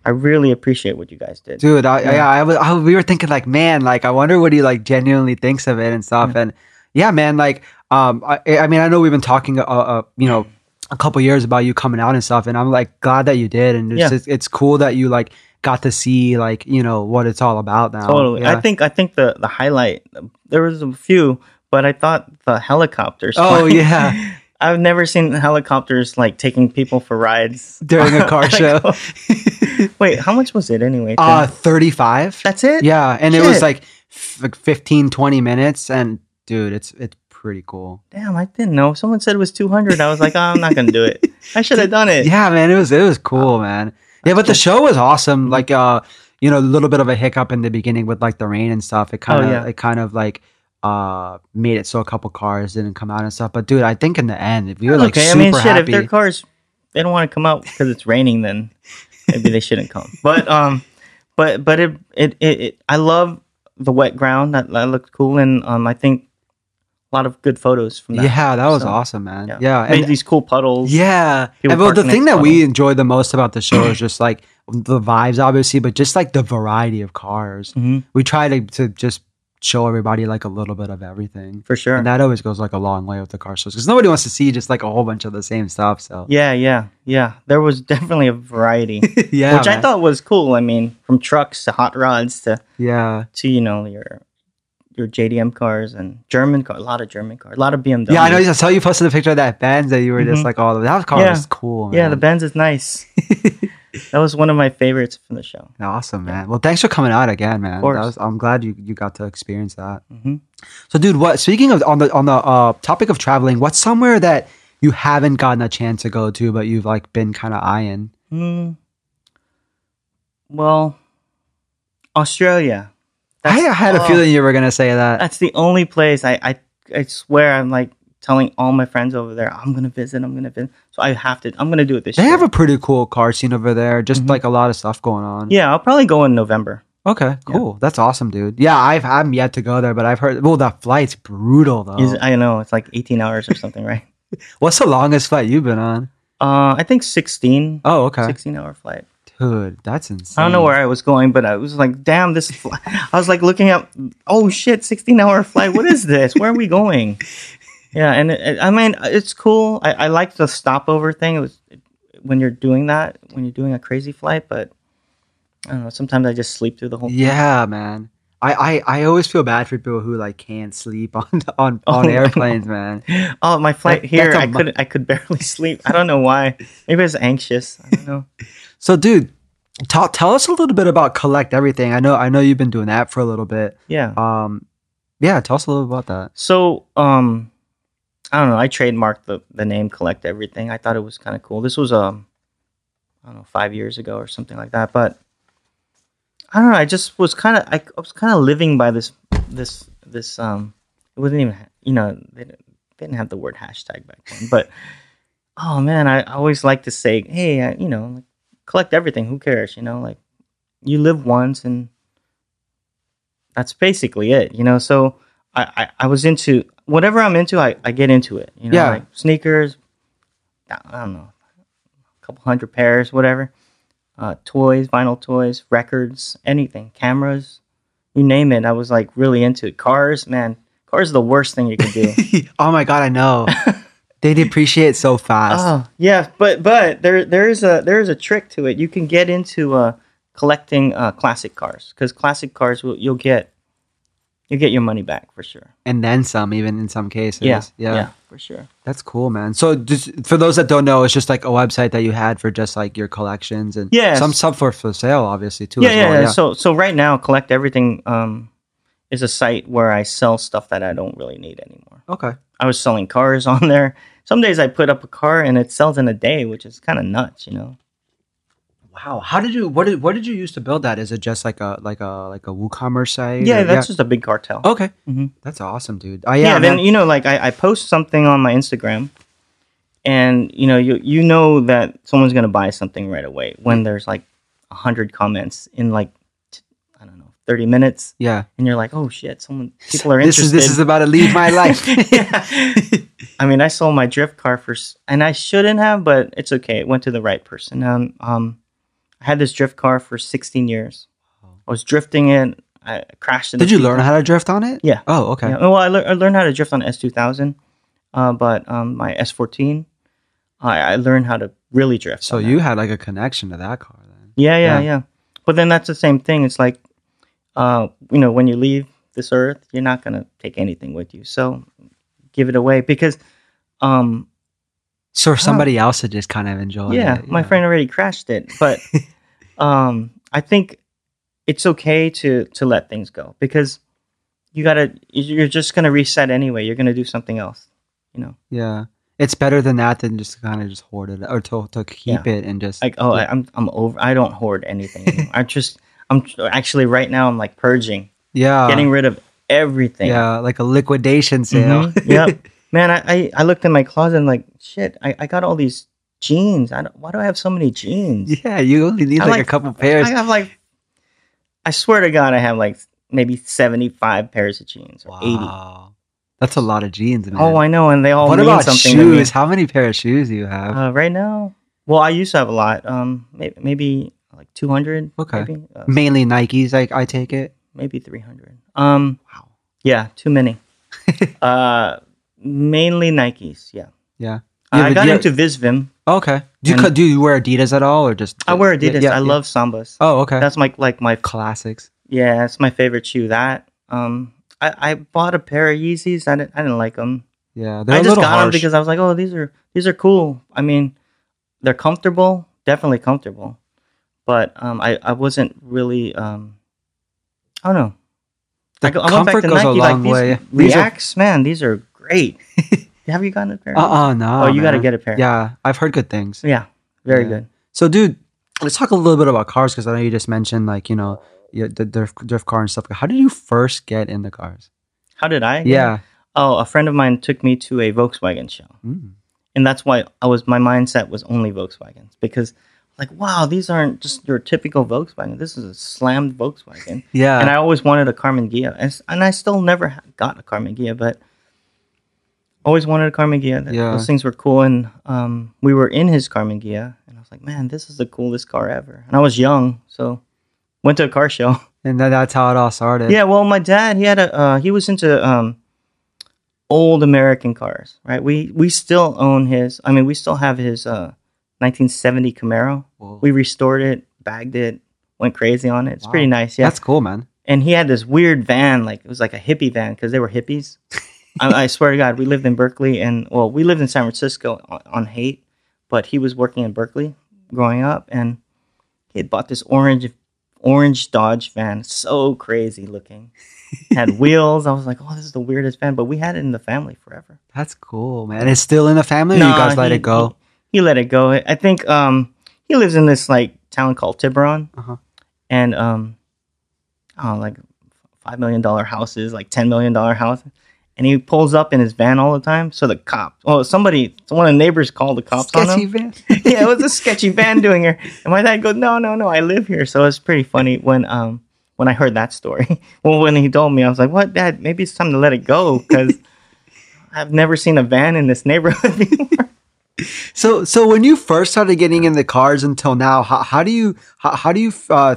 Speaker 2: I really appreciate what you guys did.
Speaker 1: dude I,
Speaker 2: Yeah.
Speaker 1: yeah, I, was I, we were thinking like man like i wonder what he like genuinely thinks of it and stuff and yeah man like um i, I mean i know we've been talking uh, uh you know a couple years about you coming out and stuff and i'm like glad that you did and it's
Speaker 2: Yeah.
Speaker 1: just, it's cool that you like got to see like you know what it's all about now
Speaker 2: Totally.
Speaker 1: Yeah.
Speaker 2: I think I think the the highlight there was a few, but I thought the helicopters.
Speaker 1: oh
Speaker 2: flying-
Speaker 1: yeah
Speaker 2: I've never seen helicopters like taking people for rides
Speaker 1: during a car show
Speaker 2: Wait, how much was it anyway?
Speaker 1: uh 35
Speaker 2: That's it.
Speaker 1: yeah and it was like like 15, 20 minutes, and dude, it's it's pretty cool.
Speaker 2: Damn, I didn't know. Someone said it was 200. I was like, oh, I'm not gonna do it. I should have done it.
Speaker 1: Yeah, man, it was it was cool, man. Yeah, but the show was awesome. Like, uh, you know, a little bit of a hiccup in the beginning with like the rain and stuff. It kind of,
Speaker 2: Oh, yeah.
Speaker 1: it kind of like, uh, made it so a couple cars didn't come out and stuff. But dude, I think in the end, if you were like
Speaker 2: okay, I mean, shit. If their cars they don't want to come out because it's raining, then maybe they shouldn't come. But um, but but it it, it, it I love the wet ground. That, that looked cool, and um, I think a lot of good photos from that.
Speaker 1: yeah, that was
Speaker 2: So,
Speaker 1: awesome, man.
Speaker 2: Yeah,
Speaker 1: Yeah, and,
Speaker 2: these cool puddles.
Speaker 1: yeah. And, well, the thing that we enjoy the most about the show is just like the vibes, obviously, but just like the variety of cars.
Speaker 2: Mhm,
Speaker 1: We try to to just show everybody like a little bit of everything.
Speaker 2: for sure.
Speaker 1: And that always goes like a long way with the car shows because nobody wants to see just like a whole bunch of the same stuff. So
Speaker 2: yeah, yeah, yeah. There was definitely a variety,
Speaker 1: yeah,
Speaker 2: which I thought was cool. I mean, from trucks to hot rods to
Speaker 1: yeah,
Speaker 2: to you know your your JDM cars and German car, a lot of German cars, a lot of BMW.
Speaker 1: yeah. I know. I saw you posted a picture of that Benz that you were just
Speaker 2: Mhm.
Speaker 1: like, oh, that car
Speaker 2: Yeah.
Speaker 1: was cool. Man.
Speaker 2: Yeah, the Benz is nice. that was one of my favorites from the show.
Speaker 1: awesome, man. Well, thanks for coming out again, man. Was, I'm glad you you got to experience that.
Speaker 2: hmm
Speaker 1: So, dude, what? Speaking of on the on the uh, topic of traveling, what's somewhere that you haven't gotten a chance to go to, but you've like been kind of eyeing?
Speaker 2: Mm. Well, Australia.
Speaker 1: I had a
Speaker 2: oh,
Speaker 1: feeling you were gonna say that.
Speaker 2: That's the only place I, I I swear I'm like telling all my friends over there I'm gonna visit. I'm gonna visit. So I have to. I'm gonna do it this
Speaker 1: They
Speaker 2: year.
Speaker 1: have a pretty cool car scene over there. Just
Speaker 2: Mhm.
Speaker 1: like a lot of stuff going on.
Speaker 2: yeah, I'll probably go in November.
Speaker 1: Okay, cool. That's awesome, dude. Yeah, I've I'm yet to go there, but I've heard. Well, that flight's brutal though.
Speaker 2: Is- I know it's like 18 hours or something, right?
Speaker 1: What's the longest flight you've been on?
Speaker 2: Uh, I think 16.
Speaker 1: Oh, okay,
Speaker 2: 16 hour flight.
Speaker 1: dude, that's insane.
Speaker 2: I don't know where I was going, but I was like, damn, this. Fl-. I was like looking up. Oh shit, 16 hour flight. What is this? Where are we going? Yeah, and it, it- I mean, it's cool. I, I like the stopover thing. It was when you're doing that, when you're doing a crazy flight, but I don't know. Sometimes I just sleep through the whole.
Speaker 1: Yeah, man. I, I, I always feel bad for people who like can't sleep on on,
Speaker 2: Oh,
Speaker 1: on
Speaker 2: no.
Speaker 1: airplanes, man.
Speaker 2: Oh, my flight
Speaker 1: That-
Speaker 2: here, I could I could barely sleep. I don't know why. Maybe I was anxious. I don't know.
Speaker 1: So, dude, tell tell us a little bit about collect everything. I know I know you've been doing that for a little bit.
Speaker 2: Yeah.
Speaker 1: Um, yeah, tell us a little about that.
Speaker 2: So, um, I don't know. I trademarked the, the name Collect Everything. I thought it was kind of cool. This was, um, I don't know, five years ago or something like that. But I don't know. I just was kind of, I, I was kind of living by this, this, this, um, it wasn't even, you know, they didn't, they didn't have the word hashtag back then. But, oh man, I, I always like to say, hey, I, you know, like, collect everything. Who cares? You know, like, you live once and that's basically it, you know? So, I, I, I was into whatever I'm into, I, I get into it. You know,
Speaker 1: Yeah.
Speaker 2: like sneakers, I don't know, a couple hundred pairs, whatever. Uh, toys, vinyl toys, records, anything, cameras, you name it. I was like really into it. Cars, man, cars are the worst thing you can do.
Speaker 1: oh my god, I know. they depreciate so fast.
Speaker 2: oh yeah, but but there there is a there is a trick to it. You can get into uh, collecting uh, classic cars because classic cars will you'll get you get your money back for sure.
Speaker 1: and then some, even in some cases.
Speaker 2: Yeah,
Speaker 1: yeah,
Speaker 2: yeah, for sure.
Speaker 1: That's cool, man. So, just for those that don't know, it's just like a website that you had for just like your collections and
Speaker 2: yeah,
Speaker 1: some stuff for for sale, obviously too.
Speaker 2: yeah,
Speaker 1: as
Speaker 2: yeah, yeah. So so right now, collect everything um, is a site where I sell stuff that I don't really need anymore.
Speaker 1: okay.
Speaker 2: I was selling cars on there. Some days I put up a car and it sells in a day, which is kind of nuts, you know.
Speaker 1: Wow. How did you? What did what did you use to build that? Is it just like a like a like a WooCommerce site?
Speaker 2: Yeah,
Speaker 1: or-
Speaker 2: that's just a big cartel.
Speaker 1: okay.
Speaker 2: Mhm.
Speaker 1: That's awesome, dude. Oh
Speaker 2: yeah,
Speaker 1: yeah,
Speaker 2: then
Speaker 1: man.
Speaker 2: you know, like I, I post something on my Instagram, and you know, you you know that someone's gonna buy something right away when there's like a hundred comments in like I don't know thirty minutes,
Speaker 1: yeah.
Speaker 2: and you're like, oh shit, someone people are
Speaker 1: This
Speaker 2: interested.
Speaker 1: is this is about to leave my life.
Speaker 2: I mean, I sold my drift car for, and I shouldn't have, but it's okay. It went to the right person. Um, um, I had this drift car for 16 years. I was drifting it. I crashed it.
Speaker 1: Did you learn how to drift on it?
Speaker 2: Yeah.
Speaker 1: Oh, okay.
Speaker 2: Yeah. Well, I, lear- I learned how to drift on S2000, uh, but um, my S14, I, I learned how to really drift.
Speaker 1: So you
Speaker 2: that.
Speaker 1: had like a connection to that car then.
Speaker 2: yeah, yeah,
Speaker 1: Yeah.
Speaker 2: yeah, But then that's the same thing. It's like, uh, you know, when you leave this earth, you're not gonna take anything with you. So give it away because, um,
Speaker 1: So somebody else had just kind of enjoyed it.
Speaker 2: yeah,
Speaker 1: it.
Speaker 2: my friend already crashed it, but um, I think it's okay to to let things go because you gotta you're just gonna reset anyway. You're gonna do something else. You know,
Speaker 1: Yeah. It's better than that than just kind of just hoard it or to, to keep it and just
Speaker 2: like oh,
Speaker 1: yeah.
Speaker 2: I, I'm I'm over. I don't hoard anything. I just I'm actually right now I'm like purging,
Speaker 1: yeah.
Speaker 2: getting rid of everything.
Speaker 1: yeah, like a liquidation sale.
Speaker 2: Mhm. Yep. Man, I, I I looked in my closet and like shit. I, I got all these jeans. I don't, why do I have so many jeans?
Speaker 1: yeah, you only need like,
Speaker 2: like-
Speaker 1: a couple pairs.
Speaker 2: I have like, I swear to God, I have like maybe seventy five pairs of jeans or.
Speaker 1: Wow. That's a lot of jeans, man.
Speaker 2: Oh, I know, and they all
Speaker 1: what
Speaker 2: mean
Speaker 1: about
Speaker 2: something
Speaker 1: shoes? How many pair of shoes do you have?
Speaker 2: Uh, right now, well, I used to have a lot. Um, maybe, maybe like two hundred.
Speaker 1: Okay.
Speaker 2: Maybe, uh,
Speaker 1: Mainly Nikes, like I take it.
Speaker 2: maybe three hundred. Um,
Speaker 1: Wow.
Speaker 2: yeah, too many. uh, mainly Nikes. Yeah.
Speaker 1: Yeah. You
Speaker 2: I got into Visvim.
Speaker 1: Okay. Do you do you wear Adidas at all, or just
Speaker 2: I wear Adidas.
Speaker 1: yeah,
Speaker 2: I
Speaker 1: yeah.
Speaker 2: love Sambas.
Speaker 1: Oh, okay.
Speaker 2: That's my like my
Speaker 1: classics.
Speaker 2: yeah. It's my favorite shoe. That um, I, I bought a pair of Yeezys. I didn't I didn't like them.
Speaker 1: Yeah, they're
Speaker 2: I just got them because I was like, oh, these are these are cool. I mean, they're comfortable, definitely comfortable, but um, I I wasn't really um, I don't know.
Speaker 1: The
Speaker 2: I, go, I
Speaker 1: comfort
Speaker 2: to
Speaker 1: goes a long
Speaker 2: like
Speaker 1: way.
Speaker 2: these
Speaker 1: These are-
Speaker 2: Reacts, man, these are great. Have you gotten a pair?
Speaker 1: Uh uh no.
Speaker 2: oh, you got to
Speaker 1: man.
Speaker 2: get a pair.
Speaker 1: Yeah, I've heard good things.
Speaker 2: yeah, very
Speaker 1: Yeah.
Speaker 2: good.
Speaker 1: So, dude, let's talk a little bit about cars because I know you just mentioned like you know yeah, the drift, drift car and stuff. How did you first get into cars?
Speaker 2: How did I?
Speaker 1: Yeah.
Speaker 2: Oh, a friend of mine took me to a Volkswagen show.
Speaker 1: Mm.
Speaker 2: and that's why I was my mindset was only Volkswagens because like wow these aren't just your typical Volkswagen this is a slammed Volkswagen
Speaker 1: Yeah.
Speaker 2: and I always wanted a Karmann Ghia and, s- and I still never ha- got a Karmann Ghia but always wanted a Karmann Ghia
Speaker 1: Yeah.
Speaker 2: those things were cool and um, we were in his Karmann Ghia and I was like man this is the coolest car ever and I was young so went to a car show
Speaker 1: and that's how it all started.
Speaker 2: yeah, well, my dad he had a uh, he was into um, old American cars, right? We we still own his. I mean, we still have his uh, 1970 Camaro.
Speaker 1: Whoa.
Speaker 2: We restored it, bagged it, went crazy on it. It's pretty nice, yeah.
Speaker 1: That's cool, man.
Speaker 2: and he had this weird van, like it was like a hippie van because they were hippies. I, I swear to God, we lived in Berkeley, and well, we lived in San Francisco on, on Haight, but he was working in Berkeley growing up, and he had bought this orange orange Dodge van, so crazy looking. had wheels. I was like, oh, this is the weirdest van, but we had it in the family forever.
Speaker 1: That's cool, man. It's still in the family. or you guys let
Speaker 2: he-
Speaker 1: it go.
Speaker 2: He, he let it go. I think um, he lives in this like town called Tiburon,
Speaker 1: Uh-huh.
Speaker 2: and um, oh, like five million dollar houses, like ten million dollar house, and he pulls up in his van all the time. So the cop, oh, somebody, one of the neighbors called the cops on
Speaker 1: Sketchy
Speaker 2: him.
Speaker 1: van.
Speaker 2: yeah, it was a sketchy van doing here, and my dad goes, no, no, no, I live here. So it's pretty funny when um when I heard that story. well, when he told me, I was like, what, Dad? Maybe it's time to let it go because. I've never seen a van in this neighborhood before.
Speaker 1: So, so when you first started getting in the cars until now, how, how do you how, how do you uh,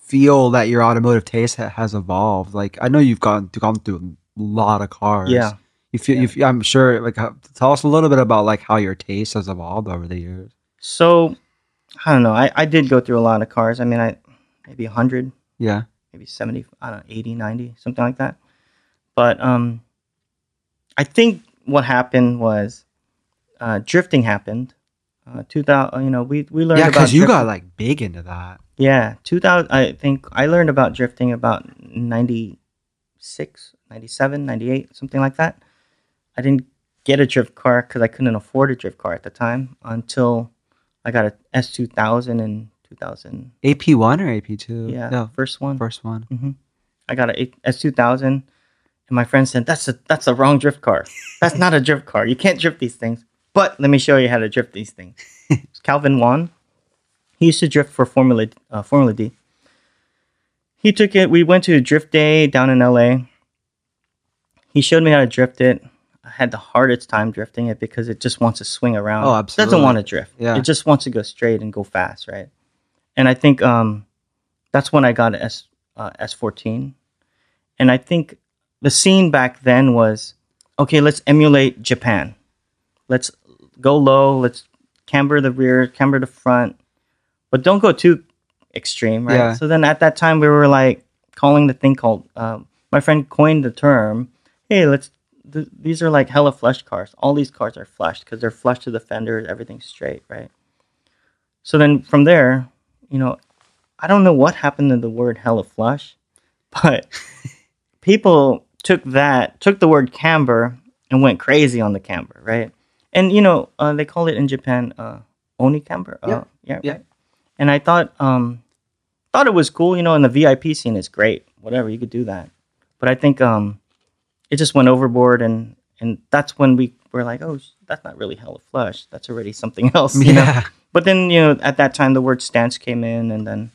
Speaker 1: feel that your automotive taste ha- has evolved? Like, I know you've gone gone through a lot of cars.
Speaker 2: Yeah.
Speaker 1: You feel, you feel, I'm sure. Like, how, tell us a little bit about like how your taste has evolved over the years.
Speaker 2: So, I don't know. I, I did go through a lot of cars. I mean, I maybe 100,
Speaker 1: Yeah.
Speaker 2: maybe 70, I don't know, 80, 90, something like that. But um, I think what happened was uh, drifting happened. Uh, 2000, you know, we, we learned
Speaker 1: Yeah,
Speaker 2: about
Speaker 1: because you got like big into that.
Speaker 2: Yeah, 2000. I think I learned about drifting about 96, 97, 98, something like that. I didn't get a drift car because I couldn't afford a drift car at the time until I got a S2000 in 2000.
Speaker 1: AP one or AP two?
Speaker 2: Yeah,
Speaker 1: No,
Speaker 2: first one.
Speaker 1: first one.
Speaker 2: I got a S2000, and my friend said, "That's a that's a wrong drift car. That's not a drift car. You can't drift these things." But let me show you how to drift these things. It's Calvin Wan. He used to drift for Formula uh, Formula D. He took it. We went to a drift day down in LA. He showed me how to drift it. I had the hardest time drifting it because it just wants to swing around.
Speaker 1: Oh,
Speaker 2: It
Speaker 1: absolutely.
Speaker 2: doesn't want to drift.
Speaker 1: Yeah.
Speaker 2: It just wants to go straight and go fast, right? And I think um, that's when I got an S uh, S14. And I think the scene back then was okay, let's emulate Japan. Let's go low, let's camber the rear, camber the front, but don't go too extreme, right?
Speaker 1: Yeah.
Speaker 2: So then at that time, we were like calling the thing called, um, my friend coined the term, hey, let's, th- these are like hella flush cars. All these cars are flushed because they're flush to the fenders, everything's straight, right? So then from there, you know, I don't know what happened to the word hella flush, but people took that, took the word camber and went crazy on the camber, right? And you know, uh, they call it in Japan uh, oni camber. Uh,
Speaker 1: Yeah.
Speaker 2: yeah,
Speaker 1: Yeah.
Speaker 2: right. And I thought, um, thought it was cool. You know, in the VIP scene, it's great. Whatever you could do that, but I think um, it just went overboard, and and that's when we were like, oh, that's not really hella flush. That's already something else. you know? But then you know, at that time, the word stance came in, and then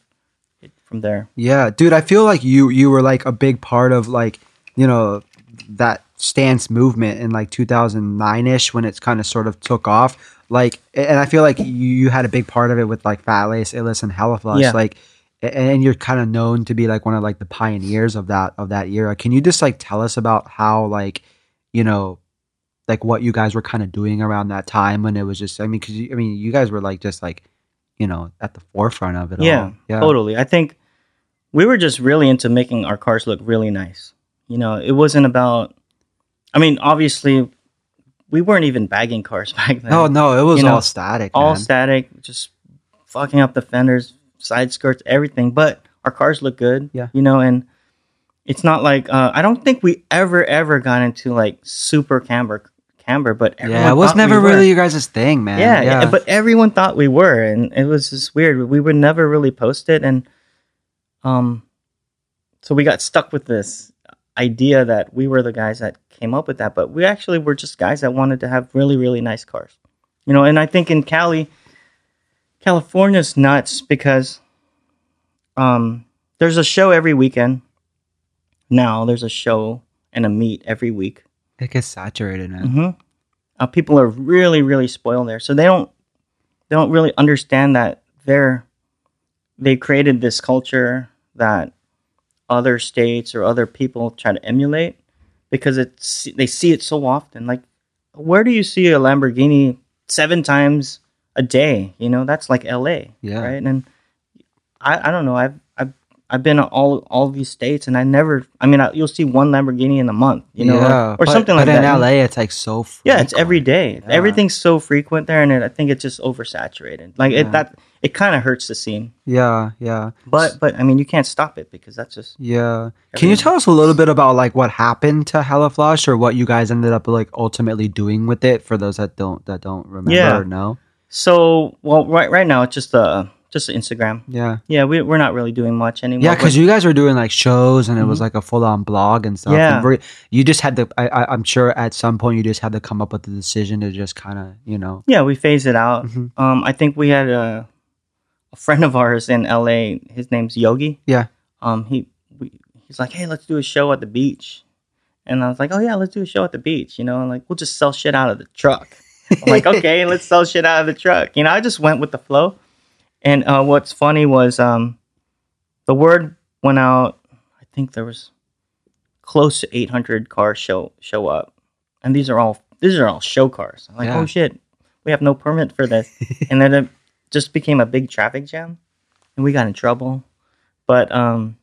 Speaker 2: it, from there.
Speaker 1: Yeah, dude, I feel like you you were like a big part of like, you know, that stance movement in like 2009ish when it's kind of sort of took off. Like and I feel like you, you had a big part of it with like Fat Lace, Illest and Hella Flush.
Speaker 2: Yeah.
Speaker 1: Like and you're kind of known to be like one of like the pioneers of that of that era. Can you just like tell us about how like, you know, like what you guys were kind of doing around that time when it was just I mean cuz I mean you guys were like just like, you know, at the forefront of it
Speaker 2: Yeah,
Speaker 1: all. Yeah.
Speaker 2: totally. I think we were just really into making our cars look really nice. You know, it wasn't about. I mean, obviously, we weren't even bagging cars back then.
Speaker 1: No, no, it was
Speaker 2: You know,
Speaker 1: all static.
Speaker 2: all
Speaker 1: man.
Speaker 2: static, just fucking up the fenders, side skirts, everything. But our cars look good.
Speaker 1: Yeah.
Speaker 2: you know, and it's not like uh, I don't think we ever ever got into like super camber camber, but everyone
Speaker 1: yeah, it was never
Speaker 2: we
Speaker 1: really your guys' thing, man.
Speaker 2: Yeah,
Speaker 1: yeah.
Speaker 2: but everyone thought we were, and it was just weird. We would never really post it, and um, so we got stuck with this idea that we were the guys that came up with that, but we actually were just guys that wanted to have really, really nice cars, you know. And I think in Cali, California's nuts because um, there's a show every weekend. Now there's a show and a meet every week.
Speaker 1: it gets saturated, man.
Speaker 2: hmm Uh, people are really, really spoiled there, so they don't they don't really understand that they're they created this culture that other states or other people try to emulate because it's they see it so often. Like, where do you see a Lamborghini seven times a day? You know, that's like L.A.
Speaker 1: Yeah.
Speaker 2: right? And I, I don't know. I've I've I've been all all these states, and I never. I mean, I, you'll see one Lamborghini in a month, you know,
Speaker 1: yeah,
Speaker 2: or, or
Speaker 1: but-
Speaker 2: something like
Speaker 1: but
Speaker 2: that.
Speaker 1: in LA, it's like so.
Speaker 2: Yeah, it's every day.
Speaker 1: Yeah.
Speaker 2: Everything's so frequent there, and it, I think it's just oversaturated. Like
Speaker 1: Yeah.
Speaker 2: it that it kind of hurts the scene.
Speaker 1: Yeah, yeah,
Speaker 2: But but I mean, you can't stop it because that's just
Speaker 1: yeah. Can you tell us a little bit about like what happened to Hella Flush or what you guys ended up like ultimately doing with it for those that don't that don't remember
Speaker 2: Yeah.
Speaker 1: or know?
Speaker 2: So. Well, right right now it's just uh just Instagram.
Speaker 1: Yeah,
Speaker 2: Yeah, we we're not really doing much anymore.
Speaker 1: yeah, because you guys were doing like shows and it was like a full on blog and stuff.
Speaker 2: Yeah.
Speaker 1: and very- you just had to. I, I, I'm sure at some point you just had to come up with the decision to just kind of you know.
Speaker 2: yeah, we phased it out.
Speaker 1: Mhm.
Speaker 2: Um, I think we had a a friend of ours in L.A. His name's Yogi.
Speaker 1: Yeah.
Speaker 2: Um, he we, he's like, hey, let's do a show at the beach, and I was like, oh yeah, let's do a show at the beach. You know, and like we'll just sell shit out of the truck. I'm like, okay, let's sell shit out of the truck. You know, I just went with the flow. And uh, what's funny was um, the word went out. I think there was close to 800 cars show show up, and these are all these are all show cars. I'm like,
Speaker 1: Yeah.
Speaker 2: oh shit, we have no permit for this, and then it just became a big traffic jam, and we got in trouble. But um,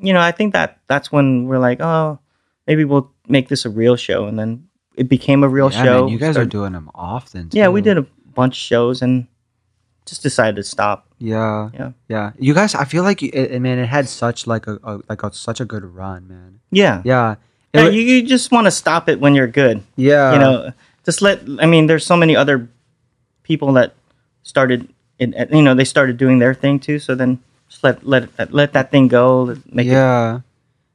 Speaker 2: you know, I think that that's when we're like, oh, maybe we'll make this a real show, and then it became a real
Speaker 1: Yeah,
Speaker 2: show.
Speaker 1: man, you guys
Speaker 2: Started-
Speaker 1: are doing them often.
Speaker 2: yeah, we did a bunch of shows and just decided to stop.
Speaker 1: Yeah,
Speaker 2: Yeah.
Speaker 1: yeah. You guys, I feel like it, it- man, it had such like a, a like a, such a good run, man.
Speaker 2: Yeah,
Speaker 1: Yeah, It
Speaker 2: you, you just want to stop it when you're good.
Speaker 1: yeah.
Speaker 2: you know, just let. I mean, there's so many other people that started. It, it- you know, they started doing their thing too. So then, just let let let that thing go. Make it
Speaker 1: yeah,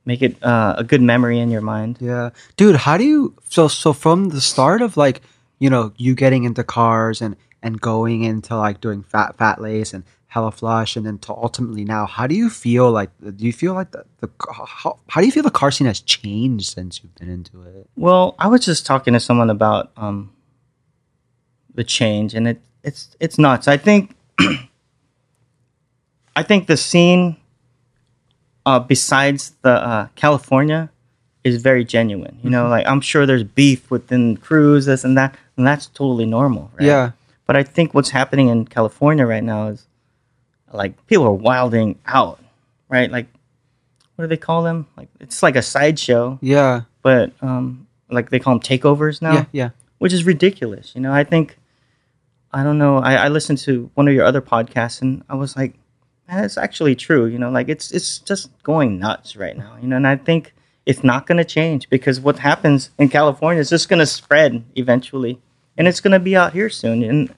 Speaker 2: make it uh, a good memory in your mind.
Speaker 1: yeah, dude. How do you? So, so from the start of like, you know, you getting into cars and and going into like doing fat Fatlace and hella flush and then to ultimately now, how do you feel like? Do you feel like the the how, how do you feel the car scene has changed since you've been into it?
Speaker 2: Well, I was just talking to someone about um, the change, and it it's it's nuts. I think I think the scene, uh, besides the uh, California, is very genuine. You know, like I'm sure there's beef within crews, this and that, and that's totally normal. Right?
Speaker 1: Yeah,
Speaker 2: But I think what's happening in California right now is like people are wilding out, right? Like what do they call them? Like it's like a sideshow
Speaker 1: yeah,
Speaker 2: but um, like they call them takeovers now,
Speaker 1: yeah, yeah.
Speaker 2: which is ridiculous. You know, I think I don't know. I, I listened to one of your other podcasts, and I was like, it's actually true. You know, like it's it's just going nuts right now. You know, and I think it's not going to change because what happens in California is just going to spread eventually, and it's going to be out here soon. And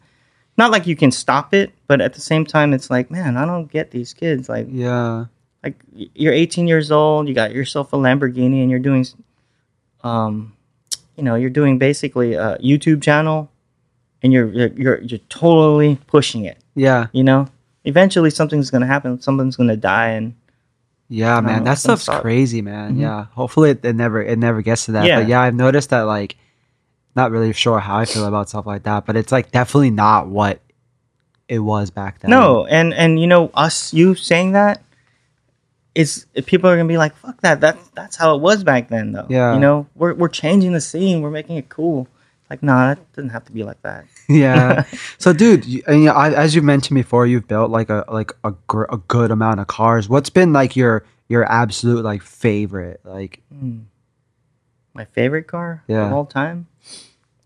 Speaker 2: not like you can stop it, but at the same time, it's like, man, I don't get these kids. Like,
Speaker 1: Yeah.
Speaker 2: like you're 18 years old, you got yourself a Lamborghini, and you're doing, um, you know, you're doing basically a YouTube channel, and you're you're you're, you're totally pushing it.
Speaker 1: Yeah.
Speaker 2: You know, eventually something's gonna happen. Something's gonna die, and
Speaker 1: Yeah, man,
Speaker 2: know,
Speaker 1: that stuff's
Speaker 2: stop.
Speaker 1: crazy, man.
Speaker 2: Mhm.
Speaker 1: Yeah, hopefully it, it never it never gets to that.
Speaker 2: Yeah.
Speaker 1: But yeah, I've noticed that like, not really sure how I feel about stuff like that, but it's like definitely not what it was back then.
Speaker 2: no, and and you know, us you saying that is people are gonna be like, fuck that. That that's how it was back then, though.
Speaker 1: Yeah.
Speaker 2: you know, we're we're changing the scene. We're making it cool. Like, nah, that doesn't have to be like that.
Speaker 1: yeah. So, dude, you, and, you know, I, as you mentioned before, you've built like a like a, gr- a good amount of cars. What's been like your your absolute like favorite? Like,
Speaker 2: Hmm. My favorite car
Speaker 1: Yeah.
Speaker 2: of all time.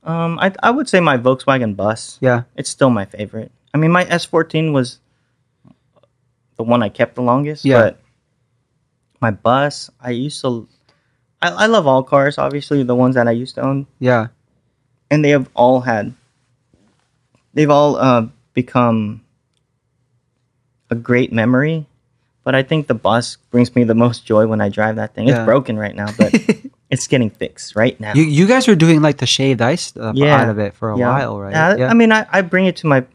Speaker 2: Um, I I would say my Volkswagen Bus.
Speaker 1: yeah,
Speaker 2: It's still my favorite. I mean, my S14 was the one I kept the longest.
Speaker 1: Yeah.
Speaker 2: But my bus, I used to. I, I love all cars, obviously, the ones that I used to own.
Speaker 1: yeah,
Speaker 2: And they have all had. They've all uh, become a great memory. But I think the bus brings me the most joy when I drive that thing.
Speaker 1: Yeah.
Speaker 2: It's broken right now, but it's getting fixed right now.
Speaker 1: you you guys are doing like the shaved ice stuff
Speaker 2: Yeah.
Speaker 1: out of it for a
Speaker 2: Yeah.
Speaker 1: while, right?
Speaker 2: Yeah, I mean, I, I bring it to my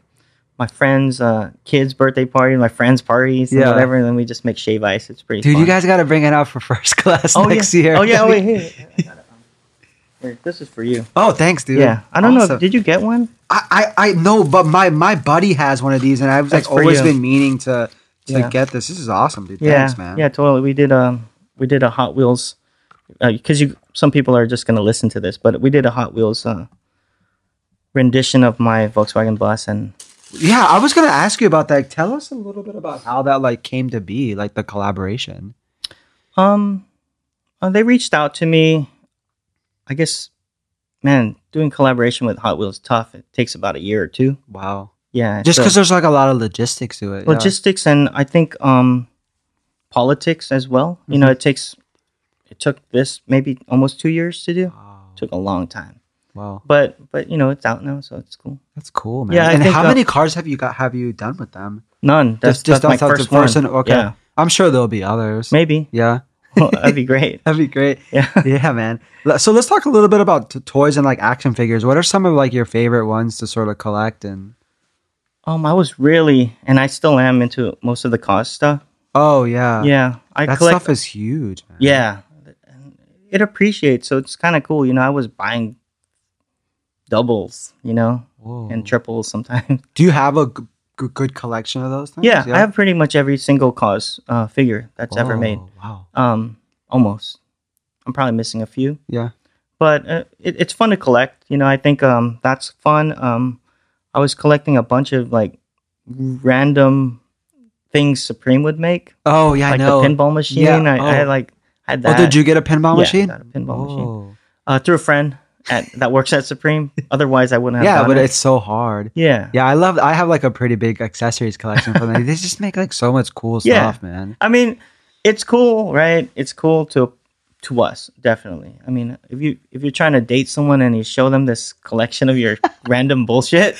Speaker 2: my friends' uh, kids' birthday party, my friends' parties, and
Speaker 1: Yeah.
Speaker 2: whatever, and then we just make shave ice. It's pretty.
Speaker 1: Dude,
Speaker 2: fun.
Speaker 1: you guys got to bring it out for first class
Speaker 2: oh,
Speaker 1: next
Speaker 2: yeah.
Speaker 1: year.
Speaker 2: Oh yeah, oh wait, here. I got it. Here, this is for you.
Speaker 1: Oh, thanks, dude.
Speaker 2: Yeah, I don't know.
Speaker 1: Awesome.
Speaker 2: Did you get one?
Speaker 1: I, I I know, but my my buddy has one of these, and I've like
Speaker 2: for
Speaker 1: always
Speaker 2: you.
Speaker 1: been meaning to to
Speaker 2: Yeah.
Speaker 1: get this. This is awesome, dude.
Speaker 2: Yeah,
Speaker 1: Thanks, man.
Speaker 2: yeah, totally. We did um we did a Hot Wheels because you some people are just gonna listen to this, but we did a Hot Wheels uh, rendition of my Volkswagen bus, and
Speaker 1: Yeah, I was gonna ask you about that. Tell us a little bit about how that like came to be, like the collaboration.
Speaker 2: Um, uh, they reached out to me. I guess, man, doing collaboration with Hot Wheels is tough. It takes about a year or two.
Speaker 1: Wow.
Speaker 2: Yeah,
Speaker 1: Just
Speaker 2: so-
Speaker 1: because there's like a lot of logistics to it. yeah.
Speaker 2: logistics and I think um, politics as well. You know, it takes. It took this maybe almost two years to do.
Speaker 1: Wow.
Speaker 2: took a long time,
Speaker 1: wow.
Speaker 2: but but you know it's out now, so it's cool.
Speaker 1: That's cool, man.
Speaker 2: Yeah, I
Speaker 1: and
Speaker 2: think,
Speaker 1: how
Speaker 2: uh,
Speaker 1: many cars have you got? Have you done with them?
Speaker 2: None. That's
Speaker 1: just
Speaker 2: that's my first
Speaker 1: the
Speaker 2: one.
Speaker 1: Okay.
Speaker 2: Yeah,
Speaker 1: I'm sure there'll be others.
Speaker 2: maybe.
Speaker 1: Yeah.
Speaker 2: Well, that'd be great.
Speaker 1: That'd be great.
Speaker 2: Yeah.
Speaker 1: yeah, man. So let's talk a little bit about t- toys and like action figures. What are some of like your favorite ones to sort of collect and?
Speaker 2: Um, I was really, and I still am into most of the KAWS stuff.
Speaker 1: Oh yeah,
Speaker 2: Yeah, I
Speaker 1: That
Speaker 2: collect.
Speaker 1: stuff is huge. Man.
Speaker 2: Yeah, it appreciates, so it's kind of cool. You know, I was buying doubles, you know,
Speaker 1: Whoa.
Speaker 2: and triples sometimes.
Speaker 1: Do you have a g- g- good collection of those things?
Speaker 2: yeah, I have pretty much every single KAWS uh, figure that's ever made.
Speaker 1: Wow.
Speaker 2: Um, almost. I'm probably missing a few,
Speaker 1: Yeah.
Speaker 2: but uh, it, it's fun to collect. You know, I think um, that's fun. Um, I was collecting a bunch of like random things Supreme would make,
Speaker 1: Oh yeah,
Speaker 2: like
Speaker 1: I know.
Speaker 2: the pinball machine.
Speaker 1: Yeah,
Speaker 2: I, I
Speaker 1: oh.
Speaker 2: like had
Speaker 1: Oh, did you get a pinball
Speaker 2: Yeah,
Speaker 1: machine?
Speaker 2: got a pinball machine. Uh, through a friend at that works at Supreme. Otherwise, I wouldn't have.
Speaker 1: Yeah, but
Speaker 2: it.
Speaker 1: it's so hard.
Speaker 2: yeah.
Speaker 1: Yeah, I love. I have like a pretty big accessories collection for them. they just make like so much cool
Speaker 2: Yeah.
Speaker 1: stuff, man.
Speaker 2: I mean, it's cool, right? It's cool to to us, definitely. I mean, if you if you're trying to date someone and you show them this collection of your random bullshit,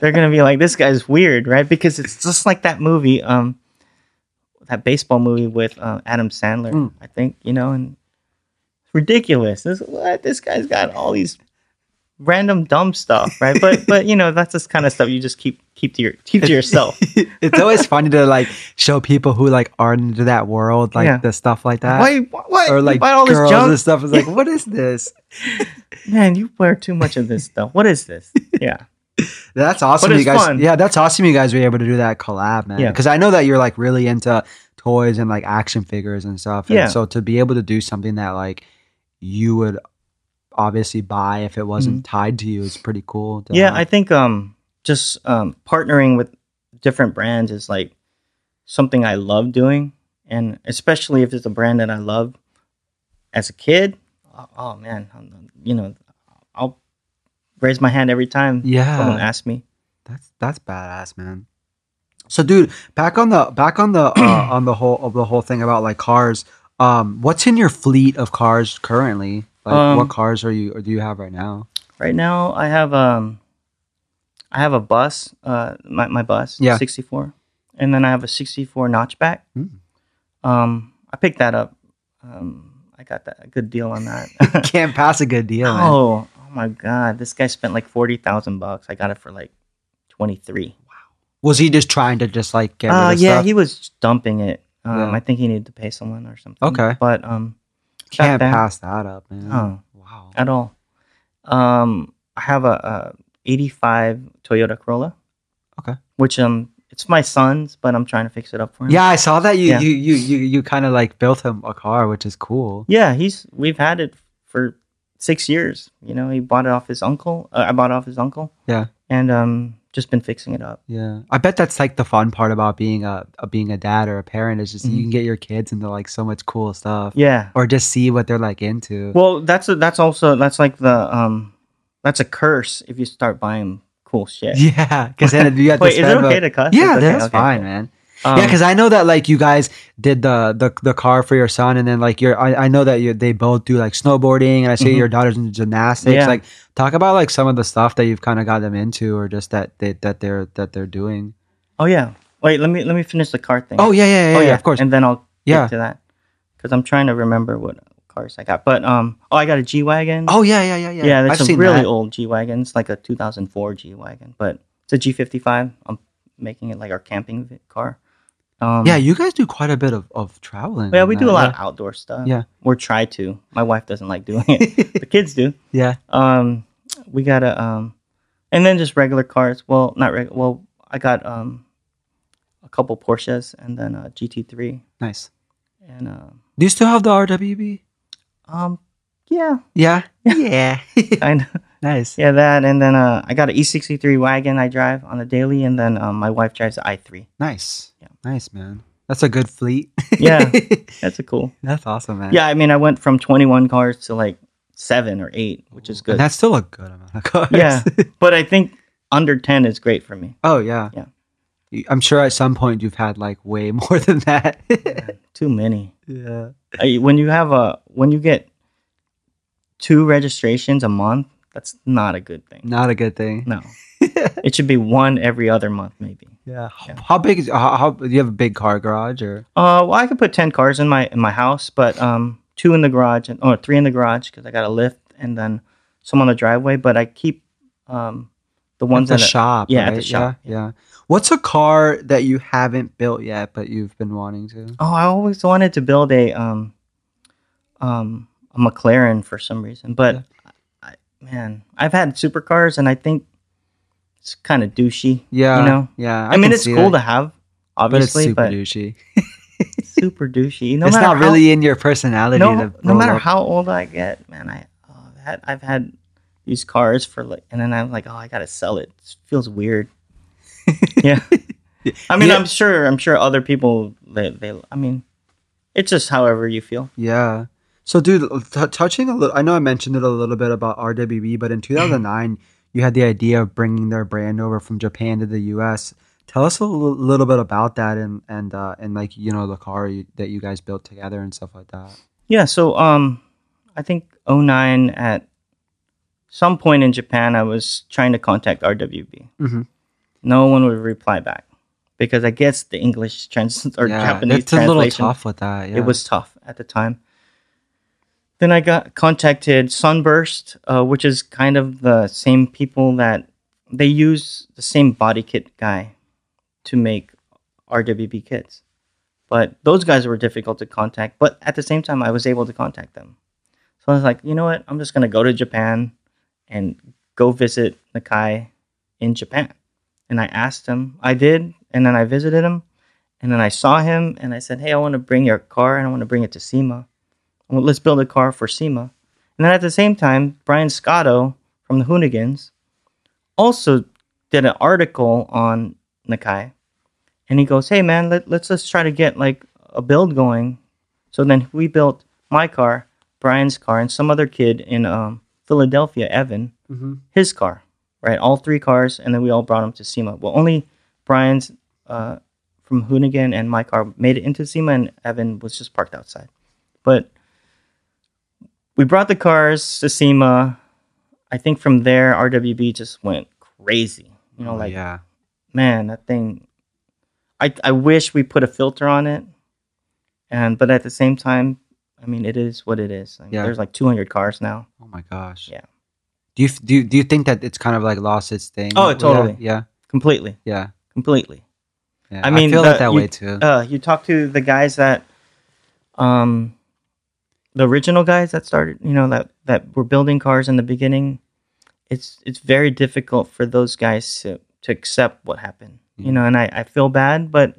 Speaker 2: they're gonna be like, "This guy's weird," right? Because it's just like that movie, um, that baseball movie with uh, Adam Sandler,
Speaker 1: Mm.
Speaker 2: I think. You know, and ridiculous. This what this guy's got all these random dumb stuff, right? But but you know, that's this kind of stuff you just keep keep to your keep to yourself.
Speaker 1: it's always funny to like show people who like aren't into that world, like
Speaker 2: Yeah.
Speaker 1: the stuff like that,
Speaker 2: Why? What?
Speaker 1: or like
Speaker 2: all this
Speaker 1: girls
Speaker 2: junk?
Speaker 1: and stuff. It's like, what is this?
Speaker 2: Man, you wear too much of this stuff. What is this? Yeah.
Speaker 1: That's awesome. You guys,
Speaker 2: fun.
Speaker 1: yeah, that's awesome. You guys were able to do that collab, man.
Speaker 2: Yeah.
Speaker 1: Because I know that you're like really into toys and like action figures and stuff. And
Speaker 2: Yeah.
Speaker 1: So to be able to do something that like you would obviously buy if it wasn't tied to you is pretty cool.
Speaker 2: Mm-hmm. Yeah,
Speaker 1: have.
Speaker 2: I think um just um partnering with different brands is like something I love doing and especially if it's a brand that I love as a kid. Oh, oh man, I'm- you know, I'll raise my hand every time
Speaker 1: yeah.
Speaker 2: someone asks me.
Speaker 1: That's that's badass, man. So, dude, back on the back on the uh, on the whole of the whole thing about like cars. Um, what's in your fleet of cars currently? Like,
Speaker 2: Um,
Speaker 1: what cars are you or do you have right now?
Speaker 2: Right now, I have um, I have a bus, uh, my my bus,
Speaker 1: Yeah.
Speaker 2: sixty four, and then I have a sixty four notchback.
Speaker 1: Hmm.
Speaker 2: Um, I picked that up. Um, I got that a good deal on that.
Speaker 1: Can't pass a good deal. man.
Speaker 2: oh, oh my god, this guy spent like forty thousand bucks. I got it for like twenty three. Wow.
Speaker 1: Was he just trying to just like get rid
Speaker 2: Uh, yeah,
Speaker 1: stuff?
Speaker 2: he was dumping it. Um,
Speaker 1: Yeah.
Speaker 2: I think he needed to pay someone or something.
Speaker 1: Okay.
Speaker 2: but um,
Speaker 1: Can't
Speaker 2: that.
Speaker 1: pass that up, man.
Speaker 2: Oh.
Speaker 1: Wow.
Speaker 2: at all. Um, I have a, a '85 Toyota Corolla.
Speaker 1: Okay.
Speaker 2: Which um, it's my son's, but I'm trying to fix it up for him.
Speaker 1: Yeah, I saw that you
Speaker 2: Yeah.
Speaker 1: you you you, you kind of like built him a car, which is cool.
Speaker 2: Yeah, he's we've had it for six years. You know, he bought it off his uncle. Uh, I bought it off his uncle.
Speaker 1: Yeah.
Speaker 2: And um, just been fixing it up.
Speaker 1: Yeah, I bet that's like the fun part about being a, a being a dad or a parent is just you
Speaker 2: Mhm.
Speaker 1: can get your kids into like so much cool stuff,
Speaker 2: Yeah.
Speaker 1: or just see what they're like into.
Speaker 2: Well, that's a, that's also that's like the um, that's a curse if you start buying cool shit.
Speaker 1: yeah, because then you have to
Speaker 2: Wait, is it okay
Speaker 1: a-
Speaker 2: to cuss?
Speaker 1: yeah,
Speaker 2: okay,
Speaker 1: that's
Speaker 2: okay,
Speaker 1: fine,
Speaker 2: cool.
Speaker 1: man.
Speaker 2: Um,
Speaker 1: yeah, because I know that like you guys did the the, the car for your son, and then like your I, I know that you they both do like snowboarding, and I see
Speaker 2: Mhm.
Speaker 1: your daughter's into gymnastics.
Speaker 2: Yeah.
Speaker 1: Like, talk about like some of the stuff that you've kind of got them into, or just that they that they're that they're doing.
Speaker 2: Oh yeah. Wait, let me let me finish the car thing.
Speaker 1: Oh yeah, yeah, yeah,
Speaker 2: oh
Speaker 1: yeah, of course.
Speaker 2: and then I'll get
Speaker 1: Yeah.
Speaker 2: to that because I'm trying to remember what cars I got. But um, oh, I got a G wagon.
Speaker 1: oh yeah, yeah, yeah, yeah.
Speaker 2: yeah,
Speaker 1: I've
Speaker 2: a
Speaker 1: seen
Speaker 2: really
Speaker 1: that.
Speaker 2: old G wagon. It's like a 2004 G wagon, but it's a G55. I'm making it like our camping car. Um,
Speaker 1: Yeah, you guys do quite a bit of, of traveling.
Speaker 2: yeah, we do
Speaker 1: that,
Speaker 2: a lot of outdoor stuff.
Speaker 1: Yeah.
Speaker 2: or try to. My wife doesn't like doing it. the kids do.
Speaker 1: Yeah.
Speaker 2: Um, we got a um, and then just regular cars. Well, not regular. Well, I got um, a couple Porsches and then a GT3
Speaker 1: Nice.
Speaker 2: and uh,
Speaker 1: Do you still have the RWB?
Speaker 2: um, yeah,
Speaker 1: Yeah. Yeah.
Speaker 2: kind of.
Speaker 1: Nice.
Speaker 2: Yeah, that and then uh, I got an E63 wagon I drive on the daily, and then um, my wife drives the i3.
Speaker 1: Nice.
Speaker 2: Yeah.
Speaker 1: Nice, man. That's a good fleet.
Speaker 2: Yeah. That's a cool.
Speaker 1: That's awesome, man.
Speaker 2: Yeah, I mean, I went from 21 cars to like seven or eight, which is
Speaker 1: And
Speaker 2: good.
Speaker 1: that's still a good amount of cars.
Speaker 2: Yeah, but I think under 10 is great for me.
Speaker 1: oh, yeah.
Speaker 2: Yeah.
Speaker 1: I'm sure at some point you've had like way more than that.
Speaker 2: Too many.
Speaker 1: yeah.
Speaker 2: I, when you have a when you get two registrations a month, that's not a good thing.
Speaker 1: Not a good thing.
Speaker 2: No, it should be one every other month, maybe.
Speaker 1: Yeah. How,
Speaker 2: Yeah.
Speaker 1: how big is how, how do you have a big car garage or
Speaker 2: Uh, well, I could put ten cars in my in my house, but um, two in the garage and or three in the garage because I got a lift and then some on the driveway. But I keep um the ones
Speaker 1: at
Speaker 2: that
Speaker 1: the shop?
Speaker 2: yeah,
Speaker 1: right?
Speaker 2: the shop,
Speaker 1: Yeah, yeah. What's a car that you haven't built yet but you've been wanting to?
Speaker 2: Oh, I always wanted to build a um um a McLaren for some reason, but
Speaker 1: Yeah.
Speaker 2: I, man, I've had supercars and I think it's kind of douchey.
Speaker 1: Yeah.
Speaker 2: you know.
Speaker 1: Yeah.
Speaker 2: I, mean, it's cool
Speaker 1: that,
Speaker 2: to have,
Speaker 1: but it's
Speaker 2: obviously,
Speaker 1: super
Speaker 2: but,
Speaker 1: douchey.
Speaker 2: super douchey. No
Speaker 1: it's not
Speaker 2: how,
Speaker 1: really in your personality.
Speaker 2: no, no matter
Speaker 1: up.
Speaker 2: how old I get, man, I oh, I've had I've had these cars for like, and then I'm like, oh, I gotta sell it. It feels weird. yeah. I mean,
Speaker 1: Yeah.
Speaker 2: I'm sure. I'm sure other people. They, they. I mean, it's just however you feel.
Speaker 1: Yeah. So, dude, t- touching a little, I know I mentioned it a little bit about RWB, but in 2009, you had the idea of bringing their brand over from Japan to the U.S. Tell us a l- little bit about that and and uh, and like you know the car you, that you guys built together and stuff like that.
Speaker 2: Yeah. So, um, I think 09 at some point in Japan, I was trying to contact RWB.
Speaker 1: Mhm.
Speaker 2: No one would reply back because I guess the English trans or
Speaker 1: yeah,
Speaker 2: Japanese
Speaker 1: it's a little
Speaker 2: translation
Speaker 1: tough with that. Yeah.
Speaker 2: it was tough at the time. Then I got contacted Sunburst, uh, which is kind of the same people that they use the same body kit guy to make RWB kits. But those guys were difficult to contact. But at the same time, I was able to contact them. So I was like, you know what? I'm just going to go to Japan and go visit Nakai in Japan. And I asked him, I did. And then I visited him. And then I saw him and I said, Hey, I want to bring your car and I want to bring it to SEMA. Well, let's build a car for SEMA. And then at the same time, Brian Scotto from the Hoonigans also did an article on Nakai. And he goes, Hey, man, let, let's just try to get like a build going. So then we built my car, Brian's car, and some other kid in um, Philadelphia, Evan,
Speaker 1: Mhm.
Speaker 2: his car, right? All three cars. And then we all brought them to SEMA. Well, only Brian's uh, from Hoonigan and my car made it into SEMA, and Evan was just parked outside. But we brought the cars to SEMA. I think from there, RWB just went crazy. You know,
Speaker 1: Oh,
Speaker 2: like
Speaker 1: yeah.
Speaker 2: man, that thing. I I wish we put a filter on it, and but at the same time, I mean, it is what it is. I mean,
Speaker 1: Yeah.
Speaker 2: There's like 200 cars now.
Speaker 1: Oh my gosh.
Speaker 2: Yeah.
Speaker 1: Do you do you, do you think that it's kind of like lost its thing?
Speaker 2: Oh, totally.
Speaker 1: Yeah.
Speaker 2: Completely,
Speaker 1: Yeah.
Speaker 2: completely.
Speaker 1: yeah.
Speaker 2: I mean,
Speaker 1: feel
Speaker 2: the-
Speaker 1: that
Speaker 2: you-
Speaker 1: way too.
Speaker 2: Uh, you talk to the guys that, um, the original guys that started, you know, that that were building cars in the beginning. It's it's very difficult for those guys to to accept what happened, you
Speaker 1: Mhm.
Speaker 2: know, and I I feel bad, but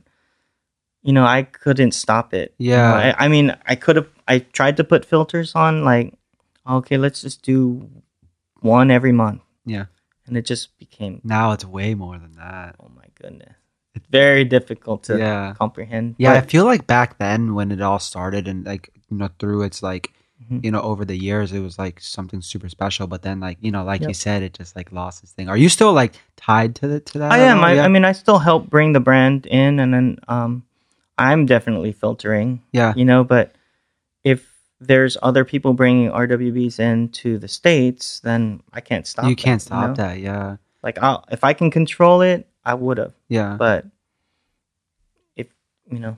Speaker 2: you know, I couldn't stop it. You know,
Speaker 1: Yeah.
Speaker 2: I, I mean, I could have. I tried to put filters on, like, okay, let's just do one every month.
Speaker 1: Yeah.
Speaker 2: and it just became
Speaker 1: now it's way more than that.
Speaker 2: oh my goodness, it's very difficult to
Speaker 1: Yeah.
Speaker 2: comprehend.
Speaker 1: Yeah, I feel like back then when it all started and like you know through its like
Speaker 2: Mhm.
Speaker 1: you know over the years it was like something super special. But then like you know like you said it just like lost its thing. Are you still like tied to the to that?
Speaker 2: I am. I,
Speaker 1: yeah.
Speaker 2: I mean, I still help bring the brand in, and then um, I'm definitely filtering.
Speaker 1: yeah,
Speaker 2: You know, but if there's other people bringing RWBs into the states, then I can't stop.
Speaker 1: you
Speaker 2: that,
Speaker 1: can't stop
Speaker 2: know?
Speaker 1: that. Yeah,
Speaker 2: Like, I'll, if I can control it, I would have.
Speaker 1: yeah.
Speaker 2: But if you know,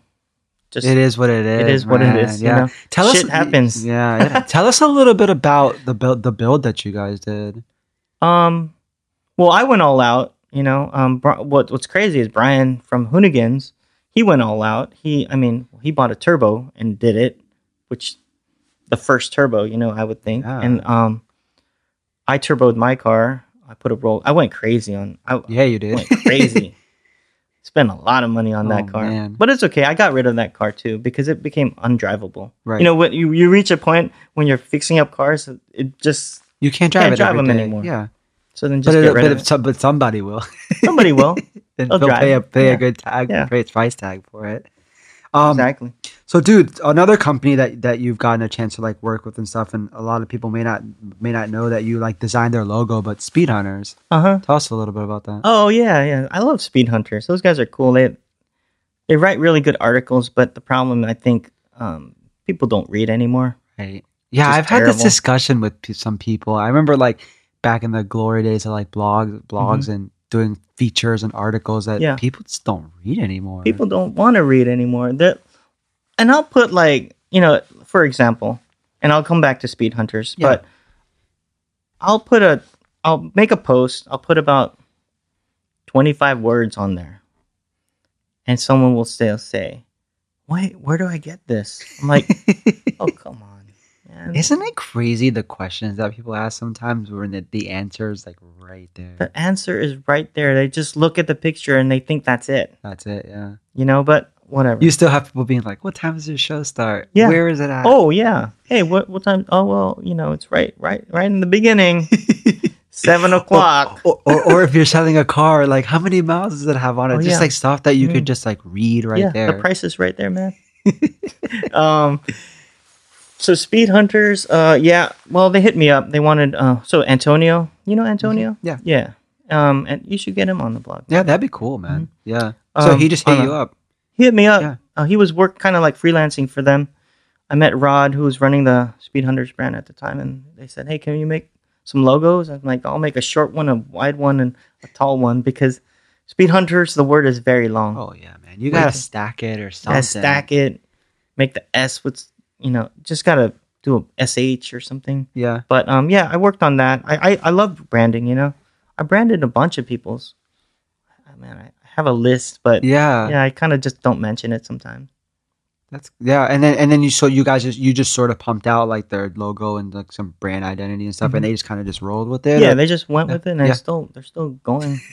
Speaker 2: just
Speaker 1: it is what it is.
Speaker 2: it is what it is.
Speaker 1: man.
Speaker 2: is. You
Speaker 1: Yeah.
Speaker 2: know,
Speaker 1: Tell
Speaker 2: Shit
Speaker 1: us.
Speaker 2: happens.
Speaker 1: Yeah, yeah. Tell us a little bit about the build the build that you guys did.
Speaker 2: Um, well, I went all out. You know, um, what what's crazy is Brian from Hoonigans. He went all out. He, I mean, he bought a turbo and did it, which the first turbo, you know, I would think.
Speaker 1: Yeah.
Speaker 2: And um, I turboed my car. I put a roll. I went crazy on. I
Speaker 1: Yeah, you did.
Speaker 2: went crazy. Spent a lot of money on
Speaker 1: Oh,
Speaker 2: that car,
Speaker 1: man.
Speaker 2: but it's okay. I got rid of that car too because it became undrivable.
Speaker 1: Right.
Speaker 2: You know, when you, you reach a point when you're fixing up cars, it just
Speaker 1: you can't drive
Speaker 2: can't
Speaker 1: it
Speaker 2: drive them
Speaker 1: day.
Speaker 2: anymore.
Speaker 1: Yeah,
Speaker 2: so then
Speaker 1: but,
Speaker 2: just
Speaker 1: it,
Speaker 2: get rid
Speaker 1: but,
Speaker 2: of it.
Speaker 1: but somebody will.
Speaker 2: Somebody will.
Speaker 1: and
Speaker 2: They'll
Speaker 1: they'll pay a pay
Speaker 2: Yeah.
Speaker 1: a good tag,
Speaker 2: Yeah.
Speaker 1: price tag for it. Um,
Speaker 2: exactly.
Speaker 1: So, dude, another company that that you've gotten a chance to like work with and stuff, and a lot of people may not may not know that you like designed their logo, but Speedhunters.
Speaker 2: Uh huh.
Speaker 1: Tell us a little bit about that.
Speaker 2: Oh yeah, yeah. I love Speedhunters. Those guys are cool. They they write really good articles, but the problem I think um, people don't read anymore.
Speaker 1: Right. Yeah, I've had this discussion with p- some people. I remember like back in the glory days of like blogs, blogs, and doing features and articles that.
Speaker 2: Yeah.
Speaker 1: people just don't read anymore.
Speaker 2: People don't want to read anymore. They're, and I'll put like you know, for example, and I'll come back to Speedhunters,
Speaker 1: Yeah.
Speaker 2: but I'll put a I'll make a post. I'll put about twenty five words on there, and someone will still say, "Wait, where do I get this?" I'm like, "Oh, come on." Man.
Speaker 1: Isn't it crazy the questions that people ask sometimes when the, the answer is like right there?
Speaker 2: the answer is right there. They just look at the picture and they think that's it,
Speaker 1: That's it. Yeah.
Speaker 2: you know. But whatever.
Speaker 1: You still have people being like, "What time does your show start?
Speaker 2: Yeah.
Speaker 1: Where is it at?"
Speaker 2: oh yeah. Hey, what what time? Oh well, you know, it's right, right, right in the beginning, seven o'clock.
Speaker 1: or, or, or if you're selling a car, like how many miles does it have on it?
Speaker 2: Oh,
Speaker 1: just
Speaker 2: yeah.
Speaker 1: like stuff that you could
Speaker 2: Mm.
Speaker 1: just like read right
Speaker 2: yeah,
Speaker 1: there.
Speaker 2: the price is right there, man. um. So Speedhunters, uh, yeah. Well, they hit me up. They wanted, uh, so Antonio, you know Antonio?
Speaker 1: Yeah.
Speaker 2: yeah. Um, and you should get him on the blog.
Speaker 1: yeah, that'd be cool, man. Yeah. So
Speaker 2: Um,
Speaker 1: he just hit you up.
Speaker 2: He hit me up.
Speaker 1: Yeah.
Speaker 2: Uh, he was work kind of like freelancing for them. I met Rod, who was running the Speedhunters brand at the time, and they said, "Hey, can you make some logos?" I'm like, "I'll make a short one, a wide one, and a tall one because Speedhunters, the word is very long.
Speaker 1: Oh yeah, man. You gotta stack it or something.
Speaker 2: Gotta stack it, make the S with, you know, just gotta do a SH or something."
Speaker 1: Yeah.
Speaker 2: But um, yeah, I worked on that. I I, I love branding. You know, I branded a bunch of people's. I man, I have a list, but
Speaker 1: Yeah.
Speaker 2: yeah, I kind of just don't mention it sometimes.
Speaker 1: That's yeah, and then and then you so you guys just you just sort of pumped out like their logo and like some brand identity and stuff, and they just kind of just rolled with it.
Speaker 2: Mm-hmm. Yeah,
Speaker 1: or-
Speaker 2: they just went with it, and
Speaker 1: Yeah.
Speaker 2: they're still they're still going.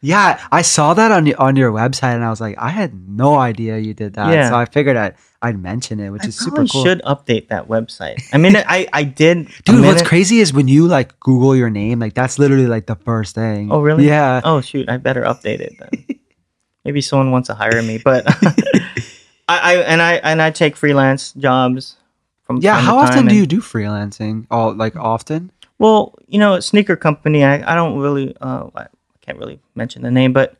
Speaker 1: yeah. I saw that on your on your website, and I was like, I had no idea you did that.
Speaker 2: Yeah.
Speaker 1: So I figured I'd I'd mention it, which
Speaker 2: I
Speaker 1: is super cool.
Speaker 2: should update that website. I mean, I I did.
Speaker 1: Dude, what's crazy is when you like Google your name, like that's literally like the first thing.
Speaker 2: Oh, really?
Speaker 1: Yeah.
Speaker 2: Oh shoot, I better update it then. Maybe someone wants to hire me, but I, I and I and I take freelance jobs from
Speaker 1: Yeah. How often do you do freelancing? All like often?
Speaker 2: Well, you know, a sneaker company. I, I don't really. Uh, I can't really mention the name, but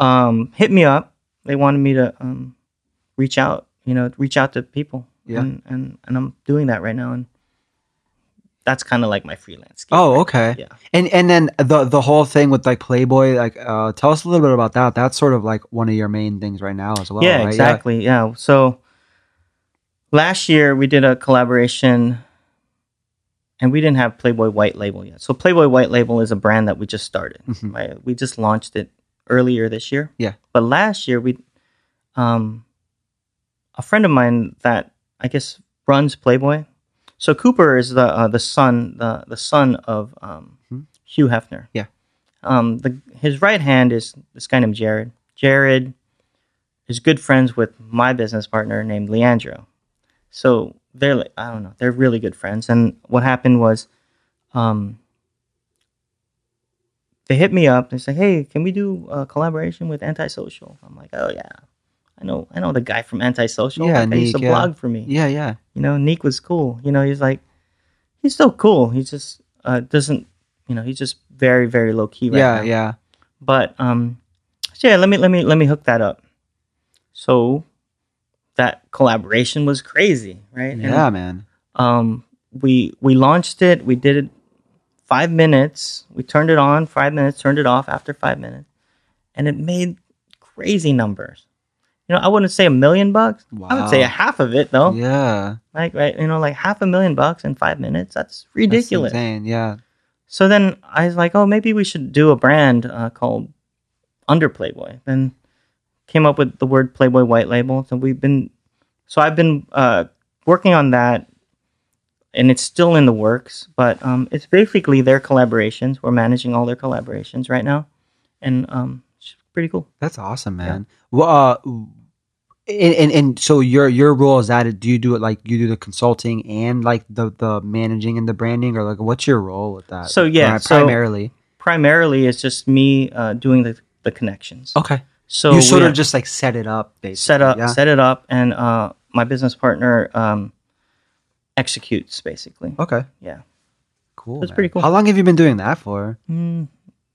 Speaker 2: um, hit me up. They wanted me to um, reach out. You know, reach out to people
Speaker 1: Yeah.
Speaker 2: and, and and I'm doing that right now, and that's kind of like my freelance.
Speaker 1: Oh,
Speaker 2: right
Speaker 1: okay.
Speaker 2: now. Yeah.
Speaker 1: And and then the the whole thing with like Playboy, like uh, tell us a little bit about that. That's sort of like one of your main things right now as well.
Speaker 2: yeah,
Speaker 1: right?
Speaker 2: exactly. Yeah. So last year we did a collaboration and we didn't have Playboy White Label yet. So Playboy White Label is a brand that we just started.
Speaker 1: Mhm.
Speaker 2: Right? We just launched it earlier this year.
Speaker 1: Yeah.
Speaker 2: But last year we um a friend of mine that I guess runs Playboy. So Cooper is the uh, the son the the son of um,
Speaker 1: Mhm.
Speaker 2: Hugh Hefner.
Speaker 1: Yeah.
Speaker 2: Um, the his right hand is this guy named Jared. Jared is good friends with my business partner named Leandro. So they're like I don't know, they're really good friends. And what happened was, um, they hit me up. They say, "Hey, can we do a collaboration with Antisocial?" I'm like, "Oh yeah, I know, I know the guy from Antisocial.
Speaker 1: Yeah,
Speaker 2: That guy used to
Speaker 1: yeah.
Speaker 2: blog for me.
Speaker 1: Yeah, yeah.
Speaker 2: You know, Neek was cool. You know, he's like, he's still cool. He just uh, doesn't, you know, he's just very, very low key right
Speaker 1: yeah,
Speaker 2: now.
Speaker 1: yeah.
Speaker 2: But um, so yeah, let me let me let me hook that up. So that collaboration was crazy, right? And,
Speaker 1: Yeah, man.
Speaker 2: um, we we launched it. We did it five minutes. We turned it on five minutes. Turned it off after five minutes, and it made crazy numbers. You know, I wouldn't say a million bucks. I would say a half of it though.
Speaker 1: Yeah.
Speaker 2: Like right, you know, like half a million bucks in five minutes. That's
Speaker 1: That's
Speaker 2: ridiculous.
Speaker 1: insane. Yeah.
Speaker 2: So then I was like, oh, maybe we should do a brand uh, called Under Playboy. Then came up with the word Playboy White Label. So we've been, so I've been uh, working on that, and it's still in the works. But um, it's basically their collaborations. We're managing all their collaborations right now, and um, it's pretty cool.
Speaker 1: That's awesome, man. Well, uh, and, and and so your your role is that do you do it like you do the consulting and like the the managing and the branding or like what's your role with that?
Speaker 2: So, yeah,
Speaker 1: Pri-
Speaker 2: so-
Speaker 1: primarily.
Speaker 2: Primarily, it's just me uh, doing the the connections.
Speaker 1: Okay.
Speaker 2: So
Speaker 1: you sort of just like set it up, basically.
Speaker 2: set up
Speaker 1: Yeah.
Speaker 2: set it up and uh my business partner um executes basically
Speaker 1: Okay.
Speaker 2: yeah
Speaker 1: Cool.
Speaker 2: That's pretty cool.
Speaker 1: How long have you been doing that for?
Speaker 2: mm,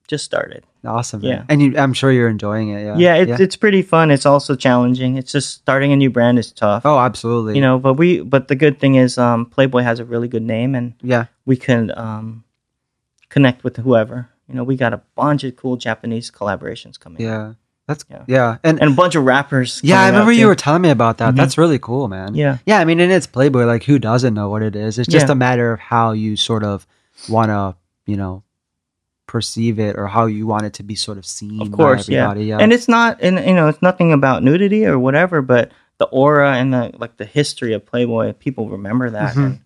Speaker 2: just started
Speaker 1: Awesome. man.
Speaker 2: Yeah.
Speaker 1: And you, I'm sure you're enjoying it. Yeah.
Speaker 2: yeah, it's it's pretty fun it's also challenging it's just starting a new brand is tough
Speaker 1: oh, absolutely.
Speaker 2: you know but we but the good thing is um playboy has a really good name and
Speaker 1: Yeah.
Speaker 2: we can um connect with whoever you know we got a bunch of cool japanese collaborations coming
Speaker 1: Yeah. That's yeah.
Speaker 2: Yeah.
Speaker 1: And,
Speaker 2: and a bunch of rappers
Speaker 1: yeah, I remember you
Speaker 2: too.
Speaker 1: were telling me about that.
Speaker 2: Mhm.
Speaker 1: That's really cool, man.
Speaker 2: yeah
Speaker 1: Yeah, I mean, and it's Playboy. Like, who doesn't know what it is? It's just
Speaker 2: Yeah.
Speaker 1: a matter of how you sort of want to, you know, perceive it or how you want it to be sort of seen.
Speaker 2: Of course,
Speaker 1: by
Speaker 2: yeah.
Speaker 1: everybody. yeah.
Speaker 2: and it's not and you know it's nothing about nudity or whatever but the aura and the like the history of playboy people remember that
Speaker 1: Mhm.
Speaker 2: and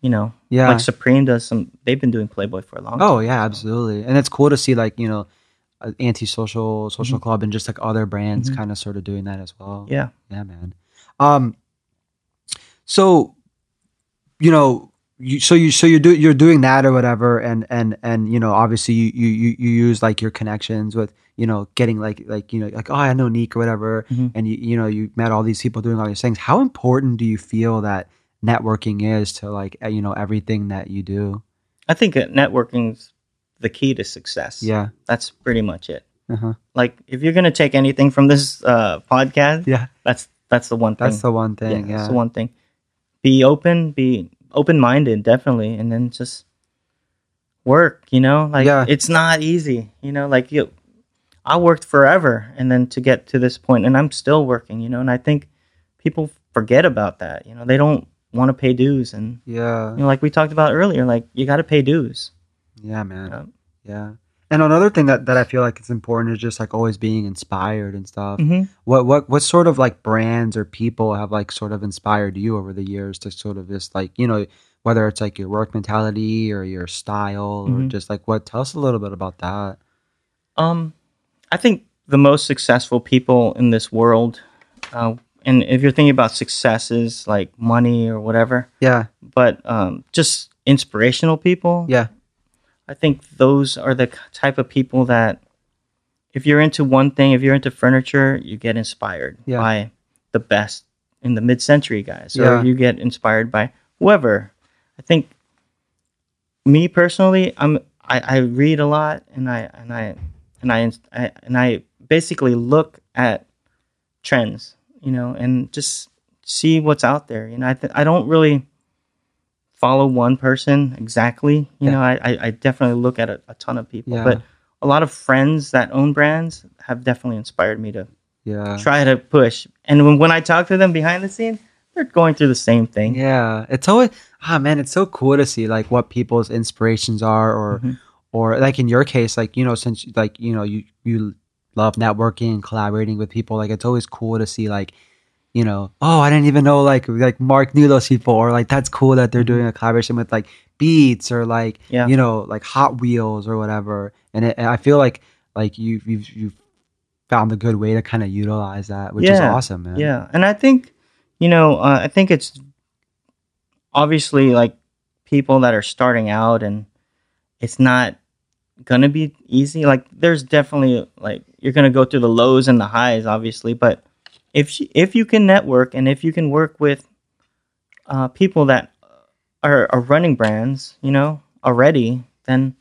Speaker 2: you know
Speaker 1: yeah.
Speaker 2: like supreme does some they've been doing playboy for a long
Speaker 1: oh
Speaker 2: time
Speaker 1: yeah,
Speaker 2: so-
Speaker 1: absolutely. And it's cool to see like you know, anti-social
Speaker 2: Mm-hmm.
Speaker 1: social club and just like other brands
Speaker 2: Mhm.
Speaker 1: kind of sort of doing that as well.
Speaker 2: yeah
Speaker 1: Yeah, man. Um, so, you know, you so you so you do you're doing that or whatever, and and and you know, obviously you you you, use like your connections with you know getting like like you know like oh I know Neek or whatever,
Speaker 2: Mhm.
Speaker 1: and you you know you met all these people doing all these things. How important do you feel that networking is to like uh, you know everything that you do?
Speaker 2: i think networking's the key to success
Speaker 1: Yeah.
Speaker 2: that's pretty much it
Speaker 1: Uh-huh.
Speaker 2: like if you're gonna take anything from this uh podcast
Speaker 1: Yeah.
Speaker 2: that's that's the one thing
Speaker 1: That's the one thing. Yeah.
Speaker 2: that's the one thing be open be open-minded definitely and then just work you know like
Speaker 1: Yeah.
Speaker 2: it's not easy you know like you i worked forever and then to get to this point and i'm still working you know and i think people forget about that you know they don't want to pay dues and
Speaker 1: Yeah.
Speaker 2: you know like we talked about earlier like you got to pay dues
Speaker 1: Yeah, man.
Speaker 2: Yeah.
Speaker 1: Yeah. And another thing that, that I feel like it's important is just like always being inspired and stuff.
Speaker 2: mm-hmm.
Speaker 1: What what what sort of like brands or people have like sort of inspired you over the years to sort of just like you know whether it's like your work mentality or your style or
Speaker 2: Mhm.
Speaker 1: just like what tell us a little bit about that.
Speaker 2: Um, I think the most successful people in this world, uh, and if you're thinking about successes like money or whatever,
Speaker 1: Yeah.
Speaker 2: but um, just inspirational people,
Speaker 1: Yeah.
Speaker 2: I think those are the type of people that, if you're into one thing, if you're into furniture, you get inspired
Speaker 1: Yeah.
Speaker 2: by the best in the mid-century guys,
Speaker 1: Yeah.
Speaker 2: you get inspired by whoever. I think me personally, I'm I, I read a lot and I and I and I, I and I basically look at trends, you know, and just see what's out there. You know, I th- I don't really follow one person exactly. You
Speaker 1: Yeah.
Speaker 2: know, I, I definitely look at a, a ton of people,
Speaker 1: Yeah.
Speaker 2: but a lot of friends that own brands have definitely inspired me to
Speaker 1: Yeah.
Speaker 2: try to push. And when, when I talk to them behind the scene, they're going through the same thing.
Speaker 1: Yeah, it's always ah man, it's so cool to see like what people's inspirations are, or
Speaker 2: Mhm.
Speaker 1: or like in your case, like you know, since like you know you you love networking and collaborating with people, like it's always cool to see like you know, oh, I didn't even know like like Mark knew those people, or like that's cool that they're doing a collaboration with like Beats or like
Speaker 2: Yeah.
Speaker 1: you know like Hot Wheels or whatever, and, it, and I feel like like you you've you've found a good way to kind of utilize that, which is awesome, man.
Speaker 2: Yeah, and I think, you know, uh, I think it's obviously like people that are starting out, and it's not gonna be easy. Like, there's definitely like you're gonna go through the lows and the highs, obviously. But if you, if you can network and if you can work with uh, people that are, are running brands, you know, already, then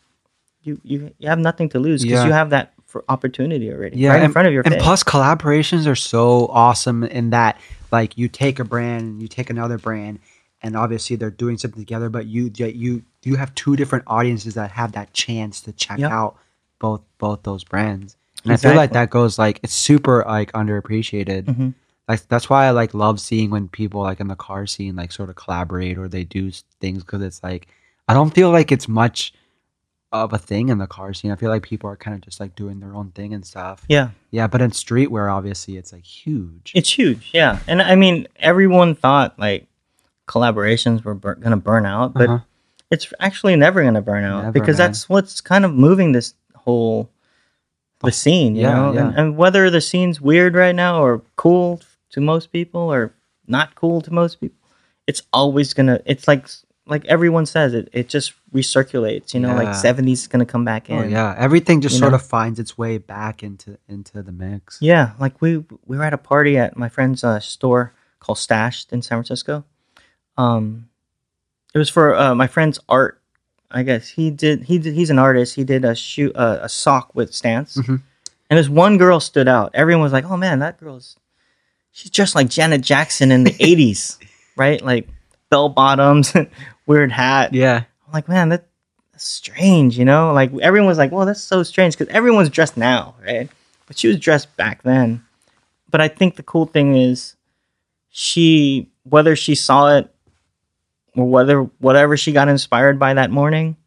Speaker 2: you you, you have nothing to lose because
Speaker 1: Yeah.
Speaker 2: you have that for opportunity already,
Speaker 1: Yeah,
Speaker 2: right in front of your
Speaker 1: and
Speaker 2: face.
Speaker 1: plus collaborations are so awesome in that like you take a brand you take another brand and obviously they're doing something together but you you you have two different audiences that have that chance to check
Speaker 2: Yep.
Speaker 1: out both both those brands and i feel like that goes like it's super like underappreciated
Speaker 2: Mhm.
Speaker 1: like that's why i like love seeing when people like in the car scene like sort of collaborate or they do things because it's like i don't feel like it's much of a thing in the car scene i feel like people are kind of just like doing their own thing and stuff
Speaker 2: yeah.
Speaker 1: yeah, but in streetwear, obviously, it's like huge.
Speaker 2: It's huge, yeah. And I mean, everyone thought like collaborations were bur- going to burn out, but
Speaker 1: Uh-huh.
Speaker 2: it's actually never going to burn out
Speaker 1: Never,
Speaker 2: because
Speaker 1: man.
Speaker 2: that's what's kind of moving this whole the scene, you
Speaker 1: Yeah,
Speaker 2: know.
Speaker 1: yeah.
Speaker 2: And, and whether the scene's weird right now or cool to most people or not cool to most people, it's always gonna. It's like like everyone says, it it just recirculates. You know,
Speaker 1: Yeah.
Speaker 2: like '70s is gonna come back in.
Speaker 1: Oh yeah, everything just sort
Speaker 2: know?
Speaker 1: of finds its way back into into the mix.
Speaker 2: Yeah, like we we were at a party at my friend's uh, store called Stashed in San Francisco. Um, it was for uh, my friend's art. I guess he did. He did. He's an artist. He did a shoe uh, a sock with stance,
Speaker 1: Mhm.
Speaker 2: and this one girl stood out. Everyone was like, "Oh man, that girl's she's just like Janet Jackson in the '80s, right? Like bell bottoms, weird hat."
Speaker 1: Yeah,
Speaker 2: I'm like, man, that, that's strange, you know? Like everyone was like, well, that's so strange because everyone's dressed now, right? But she was dressed back then. But I think the cool thing is she, whether she saw it whether whatever she got inspired by that morning,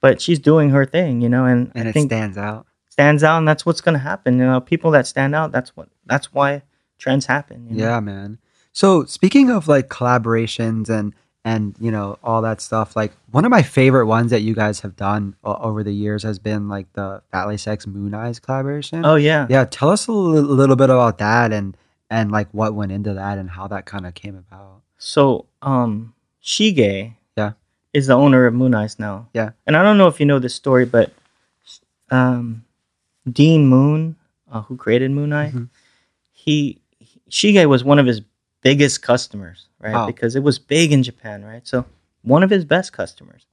Speaker 2: but she's doing her thing, you know, and,
Speaker 1: and
Speaker 2: I
Speaker 1: it
Speaker 2: think
Speaker 1: stands out.
Speaker 2: stands out, and that's what's going to happen. You know, people that stand out, that's what, that's why trends happen. You know?
Speaker 1: Yeah, man. So speaking of like collaborations and and you know all that stuff, like one of my favorite ones that you guys have done over the years has been like the Fat Sex Mooneyes collaboration.
Speaker 2: Oh yeah.
Speaker 1: yeah. Tell us a little bit about that and and like what went into that and how that kind of came about.
Speaker 2: So, um, Shige,
Speaker 1: Yeah.
Speaker 2: is the owner of Mooneyes now.
Speaker 1: Yeah.
Speaker 2: and I don't know if you know this story, but um, Dean Moon, uh, who created Moon Eye,
Speaker 1: Mhm.
Speaker 2: he Shige was one of his biggest customers, right?
Speaker 1: Wow.
Speaker 2: Because it was big in Japan, right? So one of his best customers.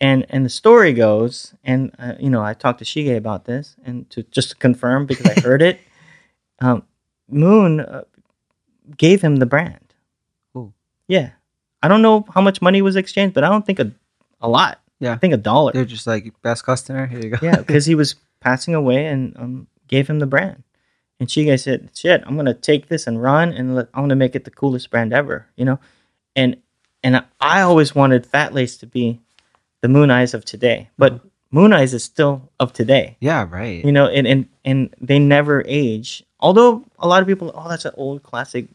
Speaker 2: And and the story goes, and uh, you know, I talked to Shige about this, and to just to confirm because I heard it, um, Moon uh, gave him the brand.
Speaker 1: Oh,
Speaker 2: Yeah, I don't know how much money was exchanged, but I don't think a a lot.
Speaker 1: Yeah.
Speaker 2: I think a dollar.
Speaker 1: They're just like best customer. Here you go.
Speaker 2: yeah, because he was passing away and um, gave him the brand. And Shige said, "Shit, I'm gonna take this and run, and let, I'm gonna make it the coolest brand ever." You know, and and I always wanted Fatlace to be the Mooneyes of today, but Mooneyes is still of today.
Speaker 1: yeah, right.
Speaker 2: You know, and and and they never age. Although a lot of people, oh, that's an old classic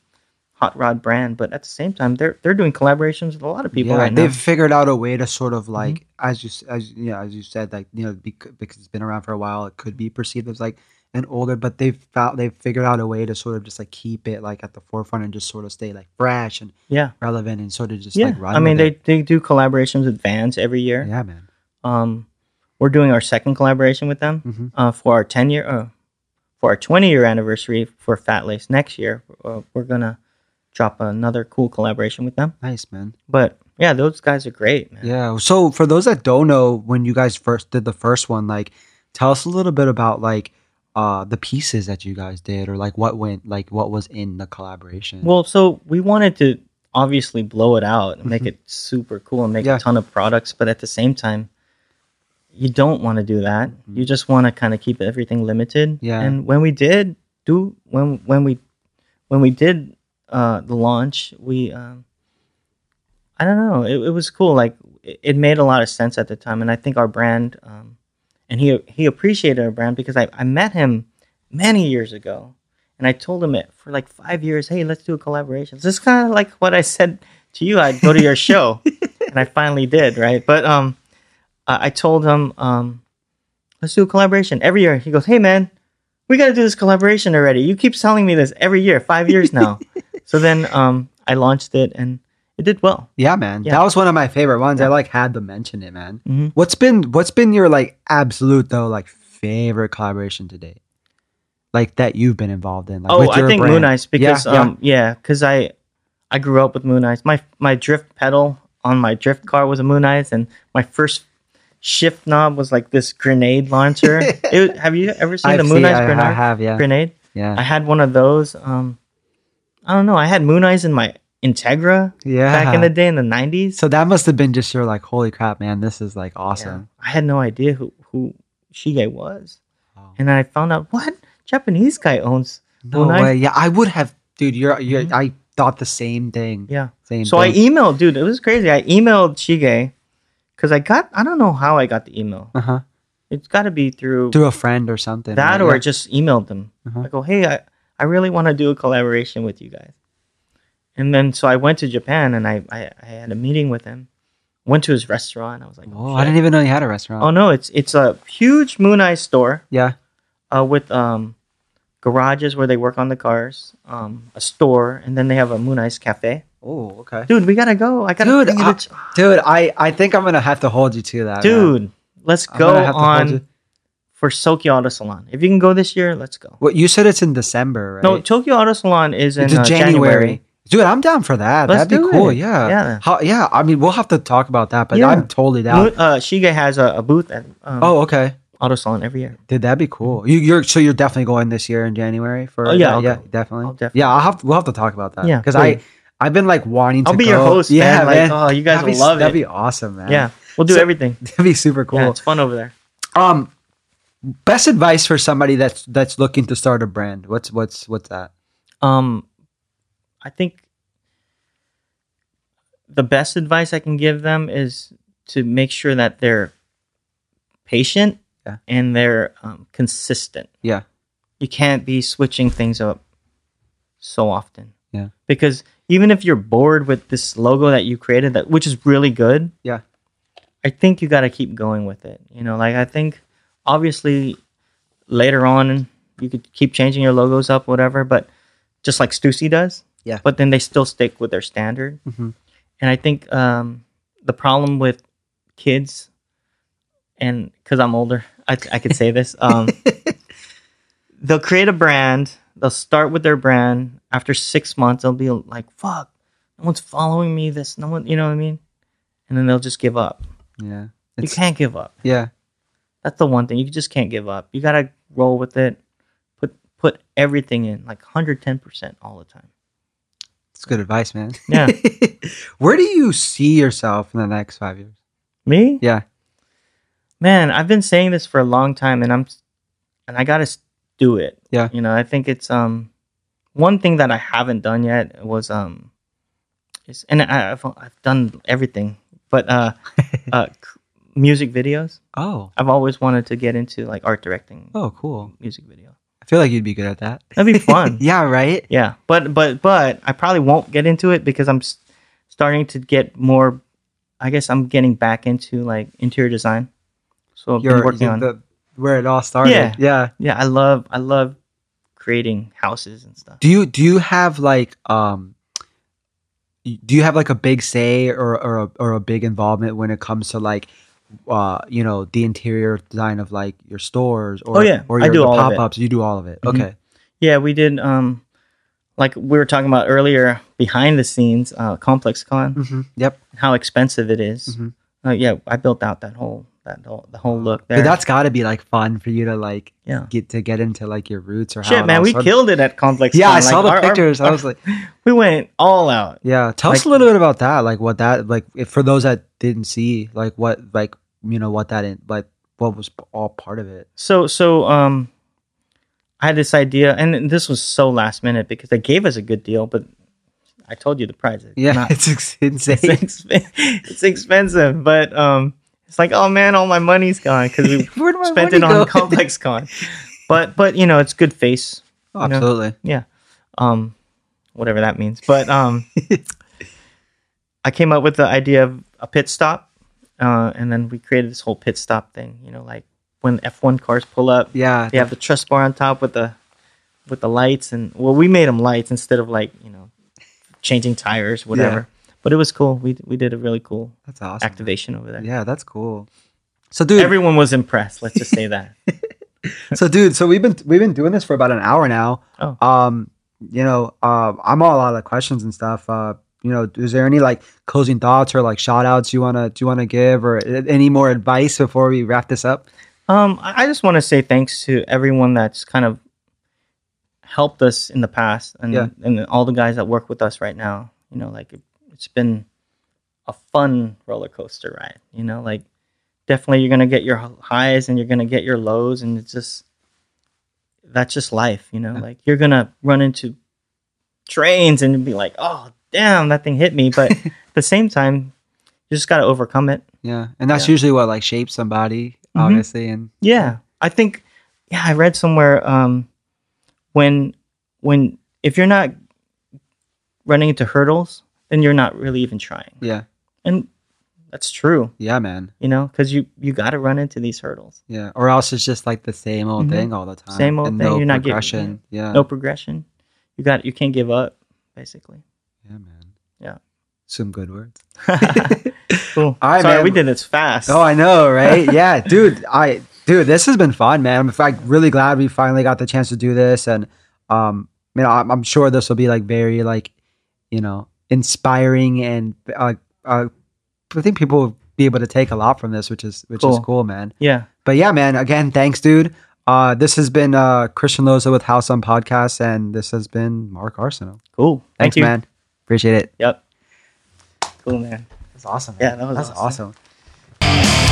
Speaker 2: hot rod brand, but at the same time, they're they're doing collaborations with a lot of people
Speaker 1: yeah,
Speaker 2: right
Speaker 1: they've
Speaker 2: now.
Speaker 1: figured out a way to sort of like
Speaker 2: Mm-hmm.
Speaker 1: as you as you know, as you said like you know because it's been around for a while it could be perceived as like an older but they've found they've figured out a way to sort of just like keep it like at the forefront and just sort of stay like fresh and
Speaker 2: Yeah,
Speaker 1: relevant and sort of just
Speaker 2: yeah.
Speaker 1: like run
Speaker 2: I mean, they
Speaker 1: it.
Speaker 2: they do collaborations with Vans every year.
Speaker 1: yeah man
Speaker 2: Um, we're doing our second collaboration with them
Speaker 1: hmm
Speaker 2: uh, for our ten year, uh, for our twenty year anniversary for Fatlace next year. Uh, we're gonna drop another cool collaboration with them.
Speaker 1: nice man
Speaker 2: But yeah, those guys are great, man.
Speaker 1: yeah so for those that don't know when you guys first did the first one like tell us a little bit about like uh the pieces that you guys did or like what went like what was in the collaboration?
Speaker 2: Well, so we wanted to obviously blow it out and make it super cool and make
Speaker 1: Mm-hmm. Yeah.
Speaker 2: a ton of products, but at the same time, you don't want to do that.
Speaker 1: Mhm.
Speaker 2: You just want to kind of keep everything limited.
Speaker 1: Yeah.
Speaker 2: And when we did do when when we when we did uh, the launch, we um, I don't know, it, it was cool. Like it, it made a lot of sense at the time, and I think our brand um, and he he appreciated our brand because I I met him many years ago and I told him it for like five years. Hey, let's do a collaboration. This is kind of like what I said to you. I'd go to your show, and I finally did, right? But um, I, I told him um, let's do a collaboration every year. He goes, Hey, man, we got to do this collaboration already. You keep telling me this every year, five years now. so then um, I launched it, and it did well.
Speaker 1: yeah, man.
Speaker 2: Yeah.
Speaker 1: That was one of my favorite ones. I like had to mention it, man.
Speaker 2: Mhm.
Speaker 1: What's been what's been your like absolute though like favorite collaboration to date? Like that you've been involved in. Like,
Speaker 2: oh, I think
Speaker 1: brand.
Speaker 2: Mooneyes because
Speaker 1: Yeah, yeah.
Speaker 2: um yeah, because I I grew up with Mooneyes. My my drift pedal on my drift car was a Mooneyes, and my first shift knob was like this grenade launcher. it, have you ever seen
Speaker 1: I've
Speaker 2: the Moon
Speaker 1: seen-
Speaker 2: Ice
Speaker 1: I,
Speaker 2: grenade?
Speaker 1: I have, yeah.
Speaker 2: grenade?
Speaker 1: Yeah.
Speaker 2: I had one of those. Um, I don't know. I had Mooneyes in my Integra
Speaker 1: yeah.
Speaker 2: back in the day in the nineties.
Speaker 1: So that must have been just your like, holy crap, man, this is like awesome.
Speaker 2: I had no idea who who Shige was,
Speaker 1: Wow.
Speaker 2: and then I found out what Japanese guy owns.
Speaker 1: No
Speaker 2: Moon
Speaker 1: way. Yeah, I would have, dude. You're, you're.
Speaker 2: Mhm.
Speaker 1: I thought the same thing.
Speaker 2: Yeah.
Speaker 1: Same.
Speaker 2: So I emailed, dude. It was crazy. I emailed Shige because I got. I don't know how I got the email.
Speaker 1: uh huh
Speaker 2: It's got to be through
Speaker 1: through a friend or something.
Speaker 2: that,
Speaker 1: right?
Speaker 2: or
Speaker 1: Yeah.
Speaker 2: just emailed them.
Speaker 1: Uh-huh.
Speaker 2: I go, hey, I, I really want to do a collaboration with you guys. And then so I went to Japan and I, I, I had a meeting with him. Went to his restaurant. I was like, oh,
Speaker 1: I didn't even know you had a restaurant.
Speaker 2: Oh no, it's it's a huge Moon Eye store
Speaker 1: Yeah.
Speaker 2: uh, with um, garages where they work on the cars, um, a store, and then they have a Mooneyes cafe.
Speaker 1: Oh, okay.
Speaker 2: Dude, we gotta go. I gotta
Speaker 1: Dude, I- Dude, I, I think I'm gonna have to hold you to that. man.
Speaker 2: dude. Let's
Speaker 1: I'm
Speaker 2: go
Speaker 1: gonna hold you-
Speaker 2: on for Tokyo Auto Salon. If you can go this year, let's go.
Speaker 1: What you said it's in December, right?
Speaker 2: No, Tokyo Auto Salon is in uh,
Speaker 1: January.
Speaker 2: January.
Speaker 1: Dude, I'm down for that.
Speaker 2: Let's
Speaker 1: That'd be cool.
Speaker 2: it.
Speaker 1: Yeah.
Speaker 2: Yeah.
Speaker 1: How, yeah. I mean, we'll have to talk about that, but
Speaker 2: Yeah.
Speaker 1: I'm totally down.
Speaker 2: Uh, Shige has a, a booth at um,
Speaker 1: oh, okay.
Speaker 2: Auto Salon every year.
Speaker 1: Dude, that'd be cool. You, you're so you're definitely going this year in January for
Speaker 2: Oh, yeah,
Speaker 1: that? Yeah, definitely.
Speaker 2: I'll definitely
Speaker 1: Yeah, I'll have we'll have to talk about that.
Speaker 2: Yeah,
Speaker 1: because I I've been like wanting to.
Speaker 2: I'll be
Speaker 1: go.
Speaker 2: your host,
Speaker 1: Yeah,
Speaker 2: man. Like, oh, you guys
Speaker 1: that'd be,
Speaker 2: will love it.
Speaker 1: That'd be awesome, man.
Speaker 2: Yeah, we'll do
Speaker 1: So-
Speaker 2: everything.
Speaker 1: that'd be super cool.
Speaker 2: Yeah, it's fun over there.
Speaker 1: Um, best advice for somebody that's that's looking to start a brand. What's what's what's that?
Speaker 2: Um, I think the best advice I can give them is to make sure that they're patient
Speaker 1: Yeah.
Speaker 2: and they're um, consistent.
Speaker 1: Yeah.
Speaker 2: You can't be switching things up so often.
Speaker 1: Yeah.
Speaker 2: Because even if you're bored with this logo that you created, that which is really good,
Speaker 1: Yeah.
Speaker 2: I think you got to keep going with it. You know, like I think obviously later on you could keep changing your logos up, whatever, but just like Stussy does.
Speaker 1: Yeah.
Speaker 2: But then they still stick with their standard.
Speaker 1: Mhm.
Speaker 2: And I think um, the problem with kids, and because I'm older, I, I could say this, um, they'll create a brand, they'll start with their brand. After six months, they'll be like, fuck, no one's following me. This, no one, you know what I mean? And then they'll just give up.
Speaker 1: Yeah.
Speaker 2: You can't give up.
Speaker 1: yeah.
Speaker 2: That's the one thing. You just can't give up. You gotta roll with it. Put put everything in, like hundred ten percent all the time.
Speaker 1: It's good advice, man.
Speaker 2: Yeah.
Speaker 1: Where do you see yourself in the next five years?
Speaker 2: Me,
Speaker 1: Yeah.
Speaker 2: man, I've been saying this for a long time, and I'm, and I gotta do it.
Speaker 1: Yeah.
Speaker 2: You know, I think it's um, one thing that I haven't done yet was um, is and I, I've I've done everything, but uh, uh, music videos.
Speaker 1: Oh.
Speaker 2: I've always wanted to get into like art directing,
Speaker 1: Oh, cool.
Speaker 2: music video.
Speaker 1: I feel like you'd be good at that.
Speaker 2: That'd be fun.
Speaker 1: yeah. Right.
Speaker 2: Yeah, but but but I probably won't get into it because I'm s- starting to get more. I guess I'm getting back into like interior design. So I've
Speaker 1: You're,
Speaker 2: working on.
Speaker 1: the, where it all started.
Speaker 2: Yeah.
Speaker 1: Yeah.
Speaker 2: yeah, I love I love creating houses and stuff.
Speaker 1: Do you do you have like um do you have like a big say or or a, or a big involvement when it comes to like uh you know the interior design of like your stores or
Speaker 2: Oh, yeah.
Speaker 1: or
Speaker 2: I
Speaker 1: your
Speaker 2: do
Speaker 1: the
Speaker 2: all of it.
Speaker 1: pop-ups you do all of it
Speaker 2: Mhm.
Speaker 1: okay
Speaker 2: Yeah, we did. Um, like we were talking about earlier, behind the scenes, uh, ComplexCon,
Speaker 1: hmm yep
Speaker 2: how expensive it is.
Speaker 1: Mhm.
Speaker 2: Uh, yeah, I built out that whole that whole, the whole look there.
Speaker 1: Dude, that's got to be like fun for you to like
Speaker 2: yeah.
Speaker 1: get to get into like your roots or
Speaker 2: Shit,
Speaker 1: it
Speaker 2: man, we
Speaker 1: started.
Speaker 2: killed it at Complex.
Speaker 1: Yeah,
Speaker 2: Con.
Speaker 1: I saw the
Speaker 2: our- our-
Speaker 1: pictures. I was like,
Speaker 2: we went all out.
Speaker 1: yeah. Tell us a little bit about that. Like what that like if for those that didn't see like what like you know what that in like what was all part of it.
Speaker 2: So so um, I had this idea, and this was so last minute because they gave us a good deal, but I told you the price. It's
Speaker 1: Yeah,
Speaker 2: not-
Speaker 1: it's insane.
Speaker 2: it's, exp- it's expensive, but um, it's like, oh man, all my money's gone because we
Speaker 1: Where did my
Speaker 2: spent it on
Speaker 1: go?
Speaker 2: ComplexCon. But but you know, it's good face.
Speaker 1: Oh,
Speaker 2: you know?
Speaker 1: absolutely.
Speaker 2: Yeah. Um, whatever that means. But um, I came up with the idea of a pit stop, uh, and then we created this whole pit stop thing. You know, like when F1 cars pull up,
Speaker 1: Yeah,
Speaker 2: they have the truss bar on top with the with the lights, and well, we made them lights instead of like you know changing tires, whatever. But it was cool. We we did a really cool
Speaker 1: that's awesome.
Speaker 2: activation over there.
Speaker 1: Yeah, that's cool. So, dude,
Speaker 2: Everyone was impressed. Let's just say that.
Speaker 1: so dude, so we've been we've been doing this for about an hour now.
Speaker 2: Oh.
Speaker 1: Um, you know, uh, I'm all out of questions and stuff. Uh, you know, is there any like closing thoughts or like shout outs you wanna do you wanna give or any more advice before we wrap this up?
Speaker 2: Um, I just want to say thanks to everyone that's kind of helped us in the past, and
Speaker 1: Yeah.
Speaker 2: and all the guys that work with us right now. You know, like it's been a fun roller coaster ride. You know, like definitely you're gonna get your highs and you're gonna get your lows, and it's just that's just life. You know, like you're gonna run into trains and be like, oh damn, that thing hit me, but at the same time, you just gotta overcome it.
Speaker 1: Yeah, and that's
Speaker 2: Yeah.
Speaker 1: usually what like shapes somebody,
Speaker 2: Mhm.
Speaker 1: obviously. And
Speaker 2: Yeah, I think. Yeah, I read somewhere um, when when if you're not running into hurdles, then you're not really even trying,
Speaker 1: yeah,
Speaker 2: and that's true.
Speaker 1: yeah, man,
Speaker 2: You know, because you you got to run into these hurdles.
Speaker 1: yeah. Or else it's just like the same old
Speaker 2: Mhm.
Speaker 1: thing all the time.
Speaker 2: Same old
Speaker 1: and
Speaker 2: thing,
Speaker 1: No
Speaker 2: you're not getting-
Speaker 1: progression. yeah,
Speaker 2: No progression. You got you can't give up, basically.
Speaker 1: yeah, man.
Speaker 2: Yeah.
Speaker 1: Some good words.
Speaker 2: cool.
Speaker 1: All right,
Speaker 2: Sorry,
Speaker 1: man.
Speaker 2: we did this fast.
Speaker 1: Oh, I know, right? yeah, dude. I dude, this has been fun, man. I'm in fact really glad we finally got the chance to do this, and um, you know, I'm, I'm sure this will be like very like, you know, inspiring, and uh, uh, I think people will be able to take a lot from this, which is which is
Speaker 2: Cool.
Speaker 1: cool, man.
Speaker 2: yeah.
Speaker 1: But yeah, man. Again, thanks, dude. Uh, this has been uh, Christian Loza with House on Podcast, and this has been Mark Arcenal.
Speaker 2: Cool.
Speaker 1: Thanks,
Speaker 2: Thank you.
Speaker 1: man. Appreciate it.
Speaker 2: Yep. Cool, man.
Speaker 1: That's awesome.
Speaker 2: Yeah, that was
Speaker 1: That's
Speaker 2: awesome.
Speaker 1: awesome.